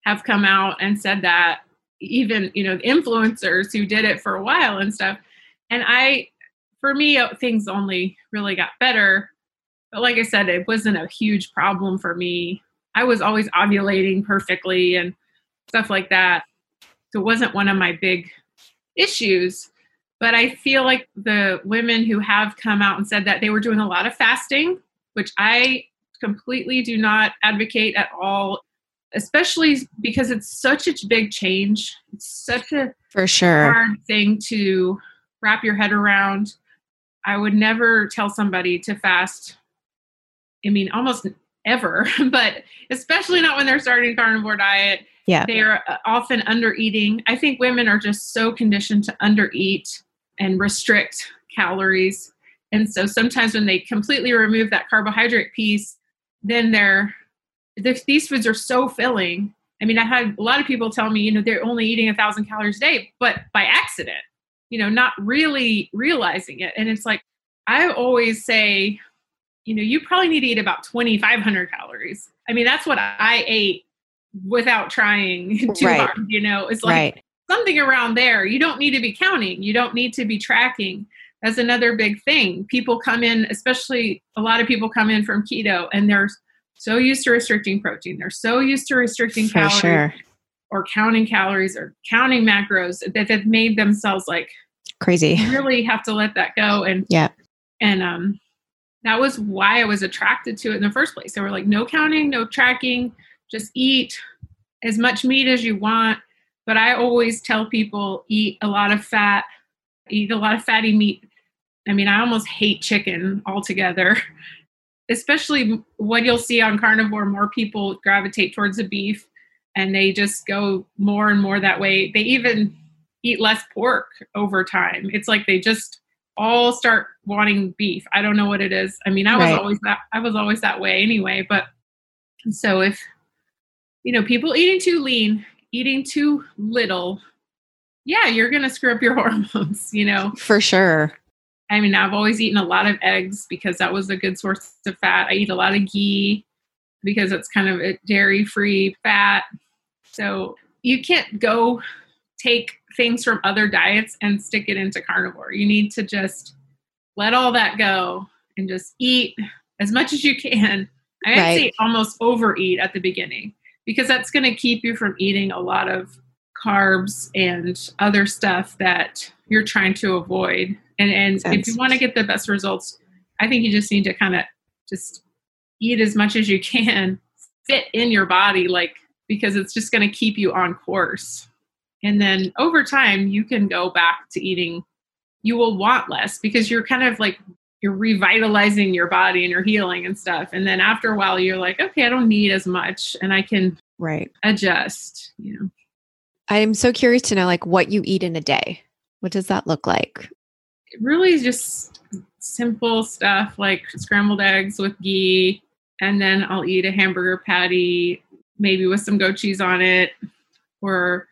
have come out and said that even you know influencers who did it for a while and stuff and i for me uh, things only really got better but like I said, it wasn't a huge problem for me. I was always ovulating perfectly and stuff like that. So it wasn't one of my big issues. But I feel like the women who have come out and said that they were doing a lot of fasting, which I completely do not advocate at all, especially because it's such a big change. It's such a For sure. hard thing to wrap your head around. I would never tell somebody to fast. I mean, almost ever, but especially not when they're starting a carnivore diet. Yeah. They are uh, often under eating. I think women are just so conditioned to under eat and restrict calories. And so sometimes when they completely remove that carbohydrate piece, then they're th- these foods are so filling. I mean, I had a lot of people tell me, you know, they're only eating a thousand calories a day, but by accident, you know, not really realizing it. And it's like, I always say, you know, you probably need to eat about 2,500 calories. I mean, that's what I ate without trying too Right. hard, you know, it's like right. something around there. You don't need to be counting, you don't need to be tracking. That's another big thing. People come in, especially a lot of people come in from keto and they're so used to restricting protein. They're so used to restricting For calories sure. or counting calories or counting macros that they've made themselves like Crazy. really have to let that go and Yeah. and um that was why I was attracted to it in the first place. They were like no counting, no tracking, just eat as much meat as you want. But I always tell people eat a lot of fat, eat a lot of fatty meat. I mean, I almost hate chicken altogether. Especially what you'll see on carnivore, more people gravitate towards the beef and they just go more and more that way. They even eat less pork over time. It's like they just all start wanting beef. I don't know what it is. I mean, I was Right. always that I was always that way anyway, but so if you know, people eating too lean, eating too little, yeah, you're going to screw up your hormones, you know. For sure. I mean, I've always eaten a lot of eggs because that was a good source of fat. I eat a lot of ghee because it's kind of a dairy free fat. So you can't go take things from other diets and stick it into carnivore. You need to just let all that go and just eat as much as you can. I right. say almost overeat at the beginning because that's going to keep you from eating a lot of carbs and other stuff that you're trying to avoid. And and if you want to get the best results, I think you just need to kind of just eat as much as you can, fit in your body, like because it's just going to keep you on course. And then over time, you can go back to eating. You will want less because you're kind of like you're revitalizing your body and you're healing and stuff. And then after a while, you're like, okay, I don't need as much, and I can right adjust. You know. I'm so curious to know like what you eat in a day. What does that look like? Really just simple stuff like scrambled eggs with ghee, and then I'll eat a hamburger patty, maybe with some goat cheese on it. Or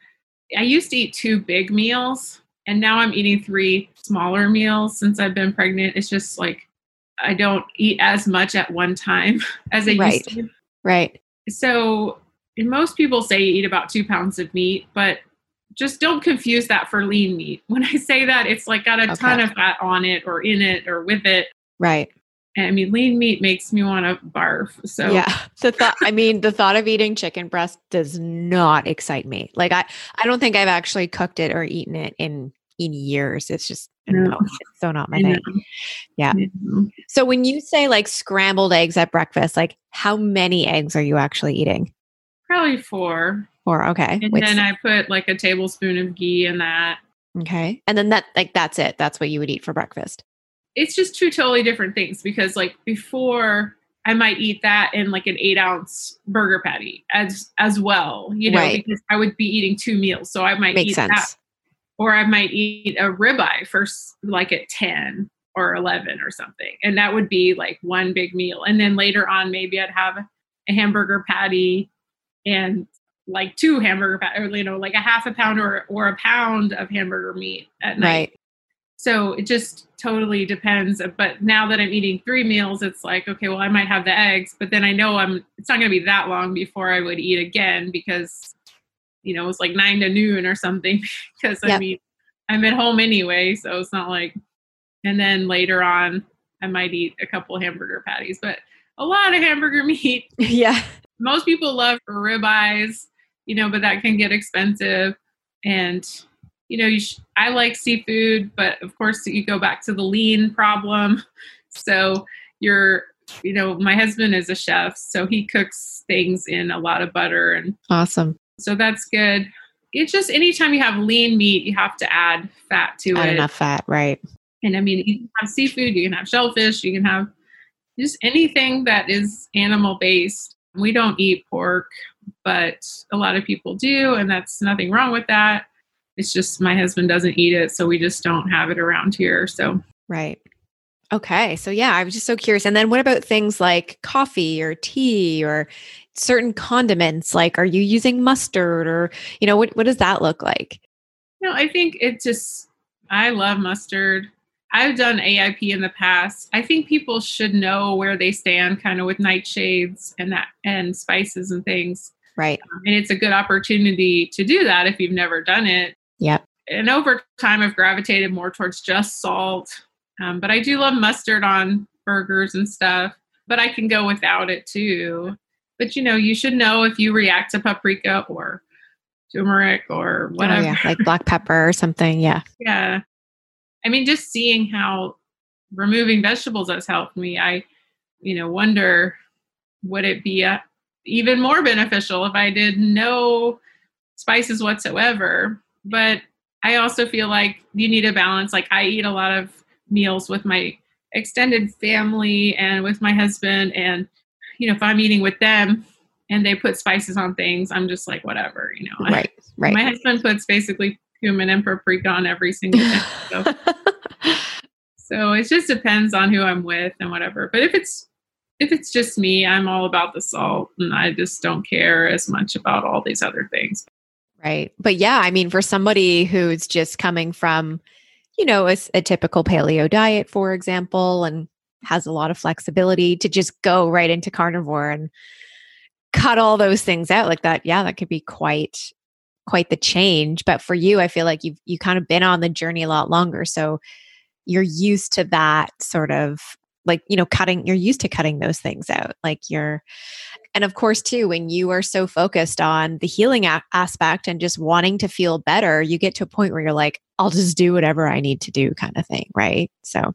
I used to eat two big meals, and now I'm eating three smaller meals since I've been pregnant. It's just like I don't eat as much at one time as I right. used to. Right. So most people say eat about two pounds of meat, but just don't confuse that for lean meat. When I say that, it's like got a okay. ton of fat on it or in it or with it. Right. I mean, lean meat makes me want to barf. So yeah, the thought. I mean, the thought of eating chicken breast does not excite me. Like I, I don't think I've actually cooked it or eaten it in in years. It's just no, it's so not my thing. Yeah. So when you say like scrambled eggs at breakfast, like how many eggs are you actually eating? Probably four. Okay. And then I put like a tablespoon of ghee in that. Okay. And then that like that's it. That's what you would eat for breakfast it's just two totally different things because like before I might eat that in like an eight ounce burger patty as as well, you know, right. because I would be eating two meals. So I might Makes eat sense. that. Or I might eat a ribeye first like at 10 or 11 or something. And that would be like one big meal. And then later on, maybe I'd have a hamburger patty and like two hamburger or, you know, like a half a pound or, or a pound of hamburger meat at night. Right. So it just totally depends. Uh, but now that I'm eating three meals, it's like, okay, well, I might have the eggs, but then I know I'm it's not gonna be that long before I would eat again because you know, it's like nine to noon or something. because yep. I mean I'm at home anyway, so it's not like and then later on I might eat a couple hamburger patties, but a lot of hamburger meat. Yeah. Most people love ribeyes, you know, but that can get expensive. And you know, you sh- I like seafood, but of course you go back to the lean problem. So you're, you know, my husband is a chef, so he cooks things in a lot of butter and awesome. So that's good. It's just anytime you have lean meat, you have to add fat to add it. enough fat, right? And I mean, you can have seafood, you can have shellfish, you can have just anything that is animal based. We don't eat pork, but a lot of people do, and that's nothing wrong with that. It's just my husband doesn't eat it so we just don't have it around here so. Right. Okay so yeah i was just so curious. And then what about things like coffee or tea or certain condiments? Like are you using mustard or you know what, what does that look like? No i think it just i love mustard. I've done aip in the past. I think people should know where they stand kind of with nightshades and that and spices and things right and it's a good opportunity to do that if you've never done it Yep. And over time, I've gravitated more towards just salt. Um, but I do love mustard on burgers and stuff. But I can go without it too. But you know, you should know if you react to paprika or turmeric or whatever. Oh, yeah, like black pepper or something. Yeah. Yeah. I mean, just seeing how removing vegetables has helped me, I, you know, wonder would it be a, even more beneficial if I did no spices whatsoever. But I also feel like you need a balance. Like I eat a lot of meals with my extended family and with my husband and you know if i'm eating with them and they put spices on things i'm just like whatever you know. Right right. My husband puts basically cumin and paprika on every single thing so, so it just depends on who i'm with and whatever. But if it's if it's just me i'm all about the salt and i just don't care as much about all these other things Right. But yeah, I mean, for somebody who's just coming from, you know, a, a, typical paleo diet, for example, and has a lot of flexibility to just go right into carnivore and cut all those things out like that, yeah, that could be quite quite the change. But for you, I feel like you've you kind of been on the journey a lot longer. So you're used to that sort of like you know cutting you're used to cutting those things out like you're and of course too when you are so focused on the healing a- aspect and just wanting to feel better you get to a point where you're like i'll just do whatever i need to do kind of thing right? So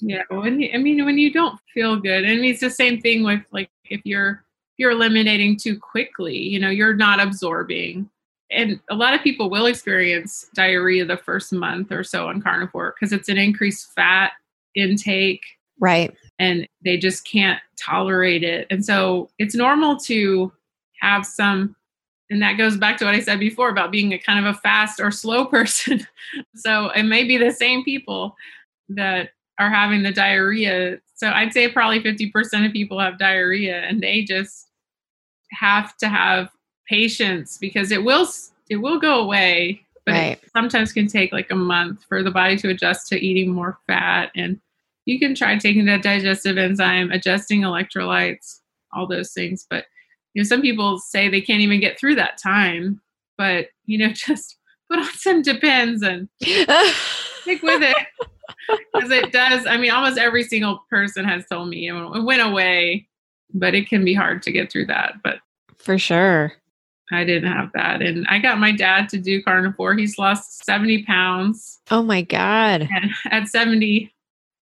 yeah when you, i mean when you don't feel good I mean it's the same thing with like if you're you're eliminating too quickly you know you're not absorbing and a lot of people will experience diarrhea the first month or so on carnivore because it's an increased fat intake right. and they just can't tolerate it. And so it's normal to have some and that goes back to what i said before about being a kind of a fast or slow person. So it may be the same people that are having the diarrhea. So i'd say probably 50% of people have diarrhea and they just have to have patience because it will it will go away but Right. it sometimes can take like a month for the body to adjust to eating more fat and you can try taking that digestive enzyme, adjusting electrolytes, all those things. But you know, some people say they can't even get through that time. But you know, just put on some depends and stick with it. Because it does, I mean, almost every single person has told me you know, it went away, but it can be hard to get through that. But for sure. I didn't have that. And I got my dad to do carnivore. He's lost 70 pounds. Oh my God. At 70,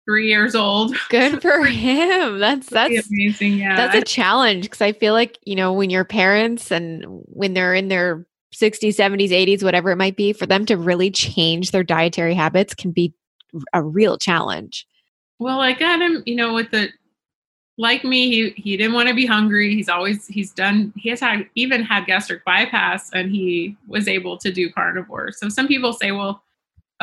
three years old. Good for him. That's that's amazing. Yeah, that's a challenge because I feel like you know when your parents and when they're in their 60s, 70s, 80s, whatever it might be, for them to really change their dietary habits can be a real challenge. Well, I got him, you know, with the like me, he he didn't want to be hungry. He's always he's done he has had even had gastric bypass and he was able to do carnivore. So some people say, well,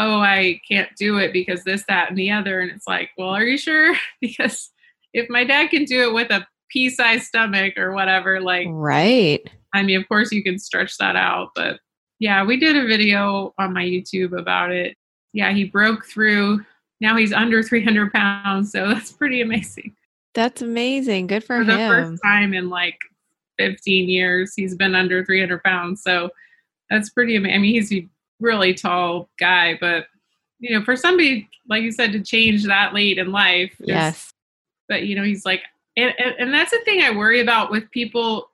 oh, I can't do it because this, that, and the other. And it's like, well, are you sure? because if my dad can do it with a pea-sized stomach or whatever, like Right. I mean, of course, you can stretch that out, but yeah, we did a video on my YouTube about it. Yeah, he broke through. Now he's under 300 pounds, so that's pretty amazing. That's amazing. Good for, him. For the him. first time in like 15 years, he's been under 300 pounds. So that's pretty amazing. I mean, he's really tall guy, but you know, for somebody like you said to change that late in life, Yes. but you know he's like and, and, and that's the thing i worry about with people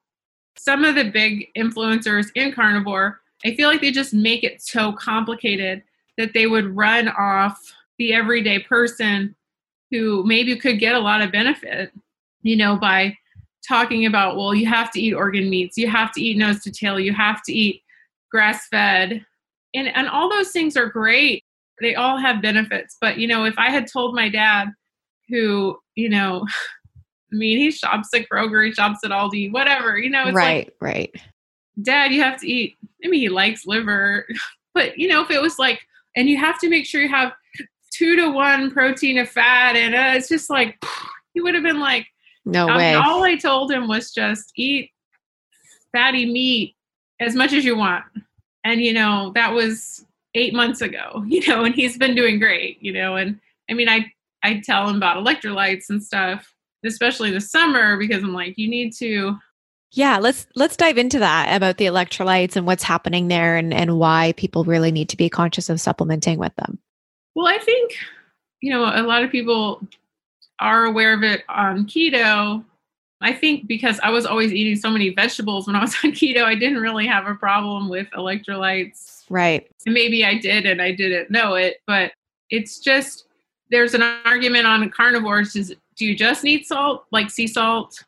some of the big influencers in carnivore i feel like they just make it so complicated that they would run off the everyday person who maybe could get a lot of benefit you know by talking about well you have to eat organ meats you have to eat nose to tail you have to eat grass fed and and all those things are great they all have benefits but you know if i had told my dad who, you know, I mean, he shops at Kroger, he shops at Aldi, whatever, you know, it's right, like, right. dad, you have to eat. I mean, he likes liver, but you know, if it was like, and you have to make sure you have two to one protein of fat, and uh, it's just like, he would have been like, No I way. mean, all I told him was just eat fatty meat as much as you want. And, you know, that was eight months ago, you know, and he's been doing great, you know, and I mean, I, I tell him about electrolytes and stuff, especially the summer, because I'm like, you need to, yeah, let's let's dive into that about the electrolytes and what's happening there and and why people really need to be conscious of supplementing with them. well, I think, you know, a lot of people are aware of it on keto. I think because I was always eating so many vegetables when I was on keto, I didn't really have a problem with electrolytes Right. And maybe I did and I didn't know it, but it's just there's an argument on carnivores is do you just need salt like sea salt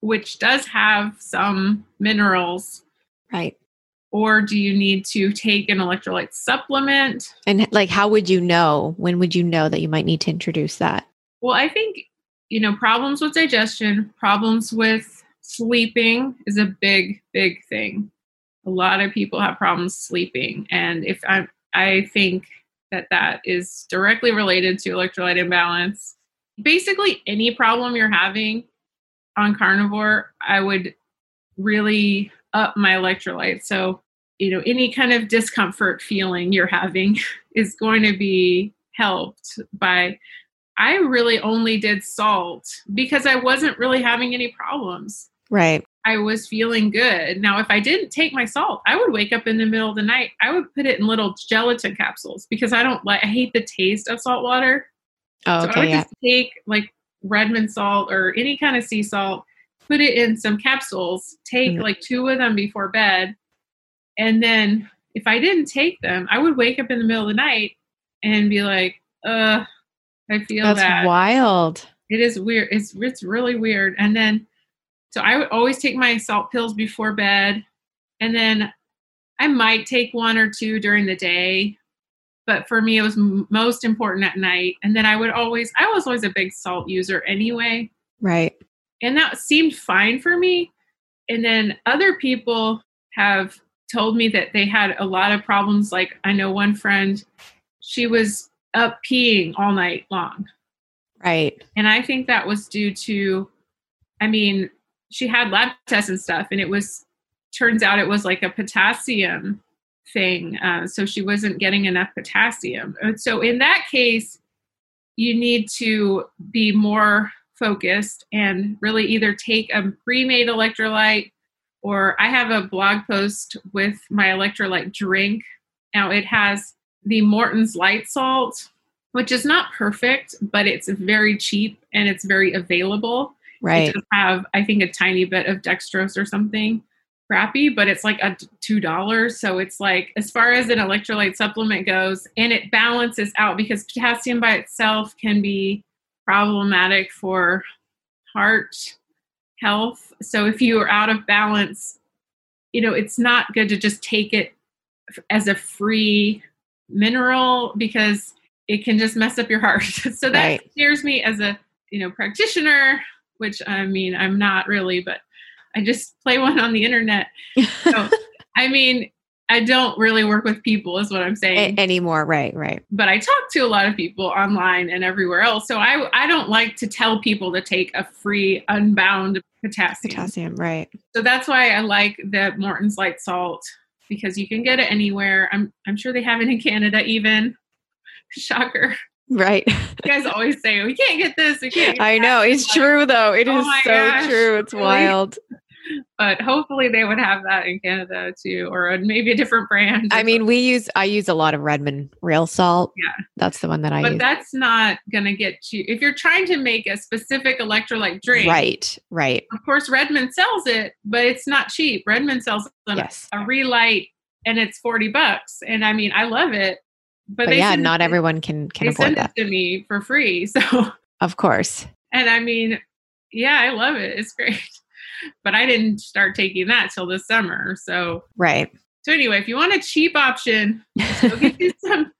which does have some minerals Right. or do you need to take an electrolyte supplement And like how would you know? When would you know that you might need to introduce that? well i think you know problems with digestion problems with sleeping is a big big thing. A lot of people have problems sleeping and if I'm, i think that that is directly related to electrolyte imbalance. Basically any problem you're having on carnivore i would really up my electrolyte. So you know any kind of discomfort feeling you're having is going to be helped by I really only did salt because I wasn't really having any problems. Right. I was feeling good. Now, if I didn't take my salt, I would wake up in the middle of the night. I would put it in little gelatin capsules because I don't like, I hate the taste of salt water. Oh, So I would Yeah. just take like Redmond salt or any kind of sea salt, put it in some capsules, take Mhm. like two of them before bed. And then if I didn't take them, I would wake up in the middle of the night and be like, uh, I feel That's that. wild. It is weird. It's it's really weird. And then so I would always take my salt pills before bed. And then I might take one or two during the day. But for me, it was m- most important at night. And then I would always, I was always a big salt user anyway. Right. And that seemed fine for me. And then other people have told me that they had a lot of problems. Like I know one friend, she was up peeing all night long. Right. And I think that was due to, I mean, she had lab tests and stuff, and it was, turns out it was like a potassium thing. Uh, so she wasn't getting enough potassium. And so in that case, you need to be more focused and really either take a pre made electrolyte or I have a blog post with my electrolyte drink. Now it has the Morton's light salt, which is not perfect, but it's very cheap and it's very available. Right. It does have, I think, a tiny bit of dextrose or something crappy, but it's like a two dollars. So it's like as far as an electrolyte supplement goes, and it balances out because potassium by itself can be problematic for heart health. So if you are out of balance, you know, it's not good to just take it as a free mineral because it can just mess up your heart. so that Right. scares me as a, you know, practitioner, which I mean, I'm not really, but I just play one on the internet. So, I mean, I don't really work with people is what I'm saying A- anymore. Right. Right. but I talk to a lot of people online and everywhere else. So I I don't like to tell people to take a free unbound potassium. Potassium. Right. So that's why I like the Morton's light salt because you can get it anywhere. I'm I'm sure they have it in Canada even. Shocker. Right. You guys always say we can't get this, we can't get I know. It's true though. It oh is so gosh, true. It's really? wild. But hopefully they would have that in Canada too, or maybe a different brand. I mean, we use I use a lot of Redmond real salt. Yeah. That's the one that I but use. that's not gonna get you if you're trying to make a specific electrolyte drink. Right. Right. Of course, Redmond sells it, but it's not cheap. Redmond sells Yes. a Re-Lyte, and it's forty bucks. And I mean, I love it, but, But they yeah, not it, everyone can can They afford send that. it to me for free. So, Of course. and I mean, yeah, I love it. It's great. But I didn't start taking that till this summer. So, Right. so anyway, if you want a cheap option, go get you some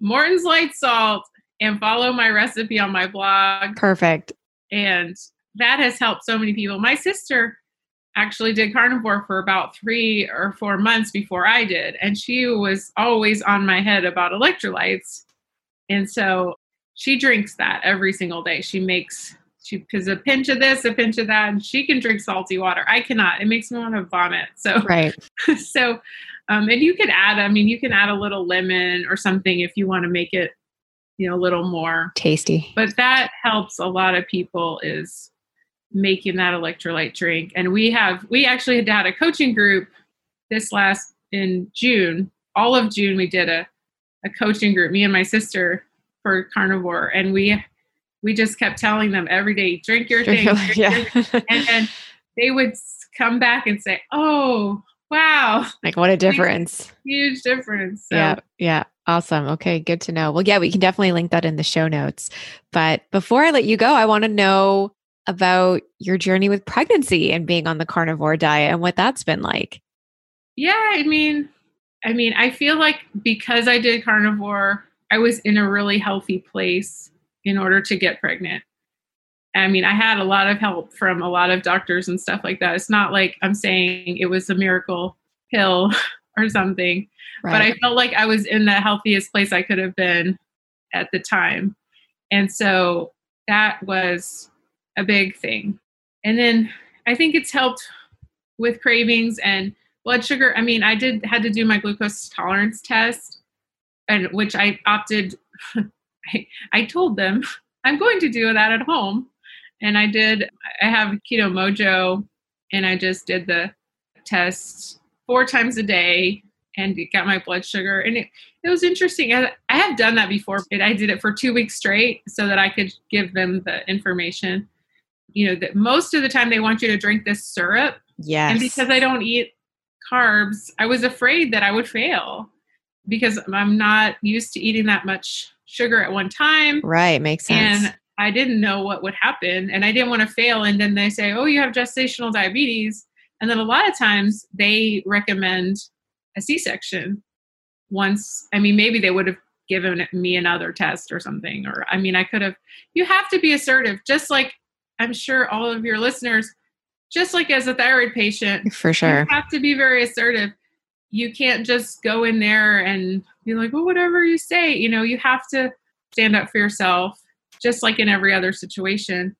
Morton's Light Salt and follow my recipe on my blog. Perfect. and that has helped so many people. My sister actually did carnivore for about three or four months before I did, and she was always on my head about electrolytes. And so she drinks that every single day. She makes she because a pinch of this, a pinch of that, and she can drink salty water. I cannot. It makes me want to vomit. So Right. so um, and you can add. I mean, you can add a little lemon or something if you want to make it, you know, a little more Tasty. but that helps a lot of people is making that electrolyte drink and we have we actually had had a coaching group this last in june all of june we did a, a coaching group me and my sister for carnivore and we we just kept telling them every day drink your thing drink your yeah. and then they would come back and say oh wow like what a difference. huge difference so Yeah. Yeah. Awesome. Okay. Good to know. Well, yeah, we can definitely link that in the show notes. But before I let you go, I want to know about your journey with pregnancy and being on the carnivore diet and what that's been like. Yeah, I mean, I mean, I feel like because I did carnivore, I was in a really healthy place in order to get pregnant. I mean, I had a lot of help from a lot of doctors and stuff like that. It's not like I'm saying it was a miracle pill or something, but I felt like I was in the healthiest place I could have been at the time. And so that was a big thing. And then I think it's helped with cravings and blood sugar. I mean, I did had to do my glucose tolerance test, and which I opted. I, I told them I'm going to do that at home, and I did. I have Keto Mojo, and I just did the test four times a day, and it got my blood sugar. And it, it was interesting. I, I have done that before, but I did it for two weeks straight so that I could give them the information. You know, that most of the time they want you to drink this syrup. Yes. And because I don't eat carbs, I was afraid that I would fail because I'm not used to eating that much sugar at one time. Right. Makes sense. And I didn't know what would happen and I didn't want to fail. And then they say, oh, you have gestational diabetes. And then a lot of times they recommend a C section once. I mean, maybe they would have given me another test or something. Or, I mean, I could have. You have to be assertive, just like I'm sure all of your listeners, just like as a thyroid patient, for sure, you have to be very assertive. You can't just go in there and be like, well, whatever you say. You know, you have to stand up for yourself, just like in every other situation,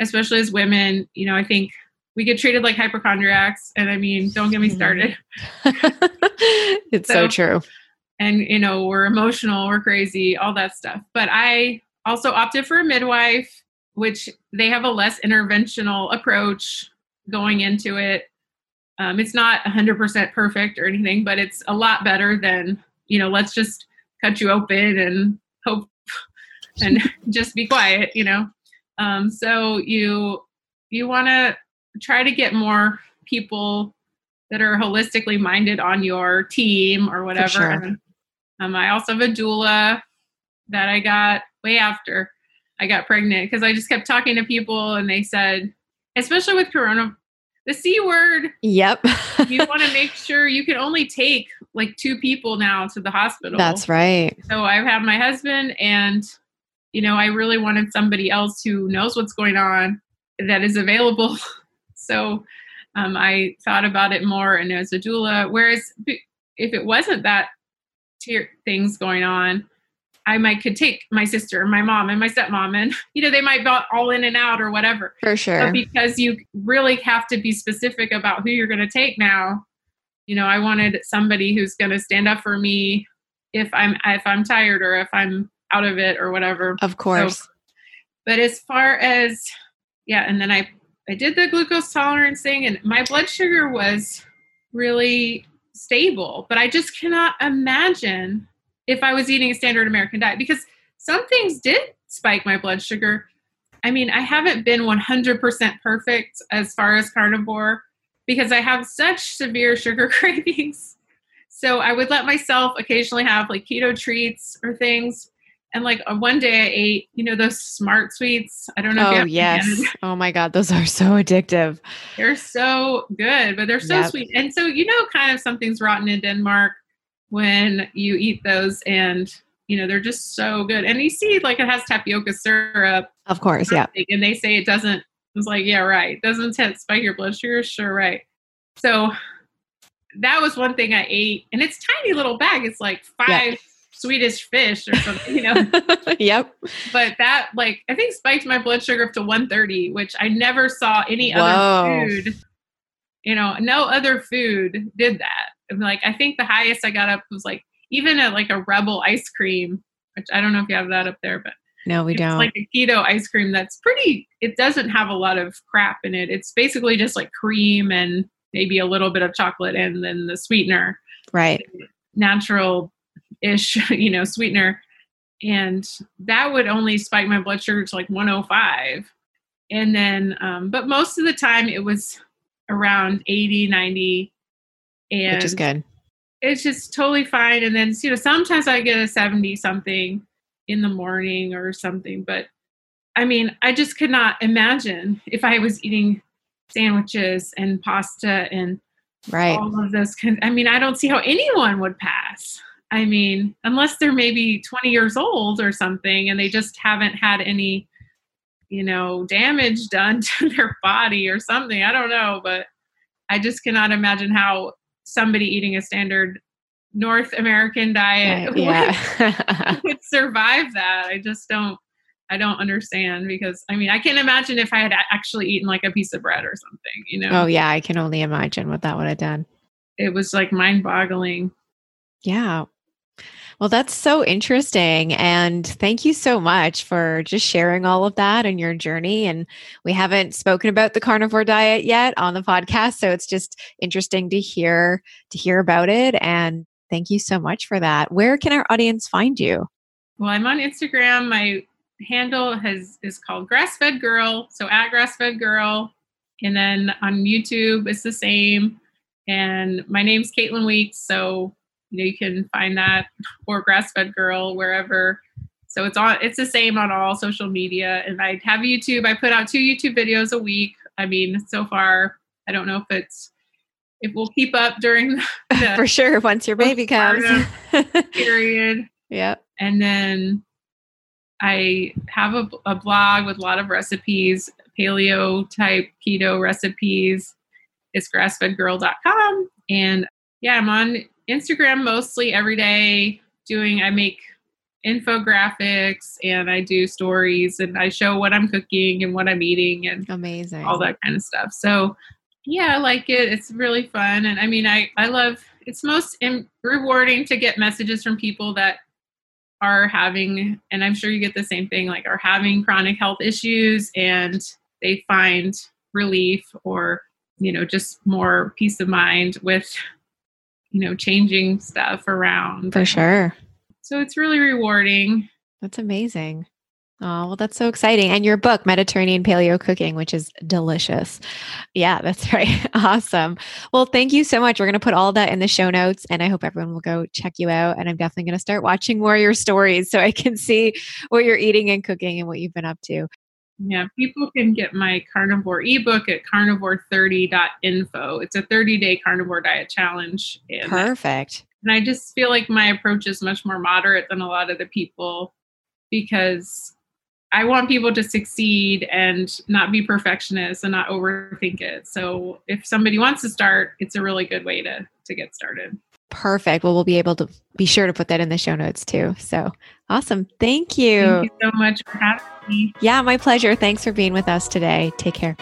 especially as women. You know, I think we get treated like hypochondriacs and i mean don't get me Mm-hmm. started it's so, So- true. and you know we're emotional we're crazy all that stuff but i also opted for a midwife which they have a less interventional approach going into it um, it's not 100% perfect or anything but it's a lot better than you know let's just cut you open and hope and just be quiet you know um, so you you want to try to get more people that are holistically minded on your team or whatever sure. And, um, i also have a doula that i got way after i got pregnant because i just kept talking to people and they said especially with corona the c word Yep. you want to make sure you can only take like two people now to the hospital That's right. so I have had my husband, and you know, I really wanted somebody else who knows what's going on that is available. So um, I thought about it more, and as a doula, whereas if it wasn't that tier things going on, I might could take my sister, and my mom, and my stepmom, and you know, they might be all in and out or whatever. For sure. But because you really have to be specific about who you're going to take now, you know, I wanted somebody who's going to stand up for me if I'm if I'm tired or if I'm out of it or whatever. of course. But as far as yeah, and then I I did the glucose tolerance thing and my blood sugar was really stable, but I just cannot imagine if I was eating a standard American diet because some things did spike my blood sugar. I mean, I haven't been 100% perfect as far as carnivore because I have such severe sugar cravings. So I would let myself occasionally have like keto treats or things. And like one day I ate, you know, those smart sweets. I don't know Oh yes. Oh my god, those are so addictive. They're so good, but they're so Yep. sweet. And so you know kind of something's rotten in Denmark when you eat those and you know they're just so good. And you see like it has tapioca syrup Of course, yeah. and they say it doesn't it's like yeah right doesn't t- spike your blood sugar sure right so that was one thing i ate and it's tiny little bag it's like five swedish fish or something you know yep. but that like i think spiked my blood sugar up to 130 which i never saw any Whoa. other food you know no other food did that like i think the highest i got up was like even at like a rebel ice cream which i don't know if you have that up there but No, we it's don't. like a keto ice cream that's pretty it doesn't have a lot of crap in it it's basically just like cream and maybe a little bit of chocolate and then the sweetener right. natural ish you know sweetener and that would only spike my blood sugar to like 105 and then um, but most of the time it was around 80 90 and Which is good. it's just totally fine. And then, you know, sometimes I get a 70 something in the morning or something. But I mean, I just could not imagine if I was eating sandwiches and pasta and Right. all of those. Kind I mean, I don't see how anyone would pass. I mean, unless they're maybe 20 years old or something and they just haven't had any, you know, damage done to their body or something. I don't know. But I just cannot imagine how somebody eating a standard North American diet Right, would- yeah. would survive that. I just don't. I don't understand because I mean I can't imagine if I had actually eaten like a piece of bread or something. You know, oh yeah, I can only imagine what that would have done. it was like mind-boggling. Yeah. Well, that's so interesting. And thank you so much for just sharing all of that and your journey. And we haven't spoken about the carnivore diet yet on the podcast. So it's just interesting to hear to hear about it. And Thank you so much for that. Where can our audience find you? Well, I'm on Instagram. My handle has is called Grassfed Girl. So at Grassfed Girl. And then on YouTube, it's the same. And my name's Caitlin Weeks. So you know you can find that or Grassfed Girl wherever. So it's on it's the same on all social media. And I have YouTube. I put out two YouTube videos a week. I mean, so far, I don't know if it's if we'll keep up during the for sure once your baby comes period. Yep. And then I have a, a blog with a lot of recipes, paleo type keto recipes. It's grassfedgirl.com. And yeah, I'm on Instagram mostly every day doing, I make infographics and I do stories and I show what I'm cooking and what I'm eating and amazing all that kind of stuff. So yeah, I like it. It's really fun. And I mean, I, I love, it's most Im- rewarding to get messages from people that are having, and I'm sure you get the same thing, like are having chronic health issues and they find relief or, you know, just more peace of mind with, you know, changing stuff around. For sure. So it's really rewarding. That's amazing. Oh, well, that's so exciting. And your book, Mediterranean Paleo Cooking, which is delicious. Yeah, that's right. awesome. Well, thank you so much. We're going to put all that in the show notes, and I hope everyone will go check you out. And I'm definitely going to start watching more of your stories so I can see what you're eating and cooking and what you've been up to. Yeah, people can get my carnivore ebook at carnivore30.info. It's a 30 day carnivore diet challenge. And Perfect. And I just feel like my approach is much more moderate than a lot of the people because I want people to succeed and not be perfectionists and not overthink it. So if somebody wants to start, it's a really good way to to get started. Perfect. Well, we'll be able to be sure to put that in the show notes too. So awesome. Thank you. Thank you so much for having me. Yeah, my pleasure. Thanks for being with us today. Take care.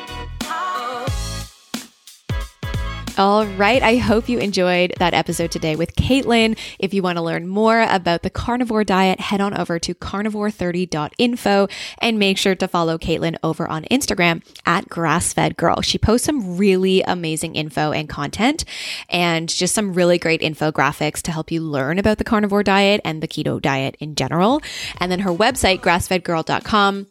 All right. I hope you enjoyed that episode today with Caitlin. If you want to learn more about the carnivore diet, head on over to carnivore30.info and make sure to follow Caitlin over on Instagram at grassfed girl. She posts some really amazing info and content and just some really great infographics to help you learn about the carnivore diet and the keto diet in general. And then her website, grassfedgirl.com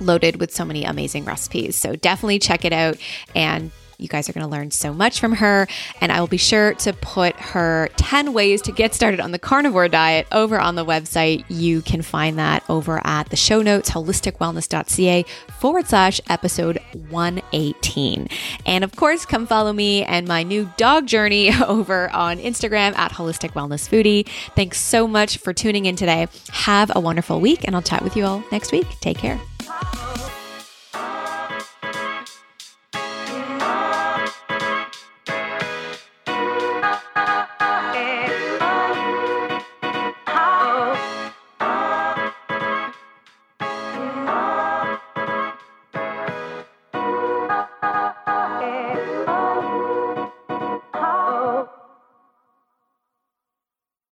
loaded with so many amazing recipes. So definitely check it out and you guys are going to learn so much from her. And I will be sure to put her 10 ways to get started on the carnivore diet over on the website. You can find that over at the show notes, holisticwellness.ca forward slash episode 118. And of course, come follow me and my new dog journey over on Instagram at Holistic Wellness Foodie. Thanks so much for tuning in today. Have a wonderful week, and I'll chat with you all next week. Take care.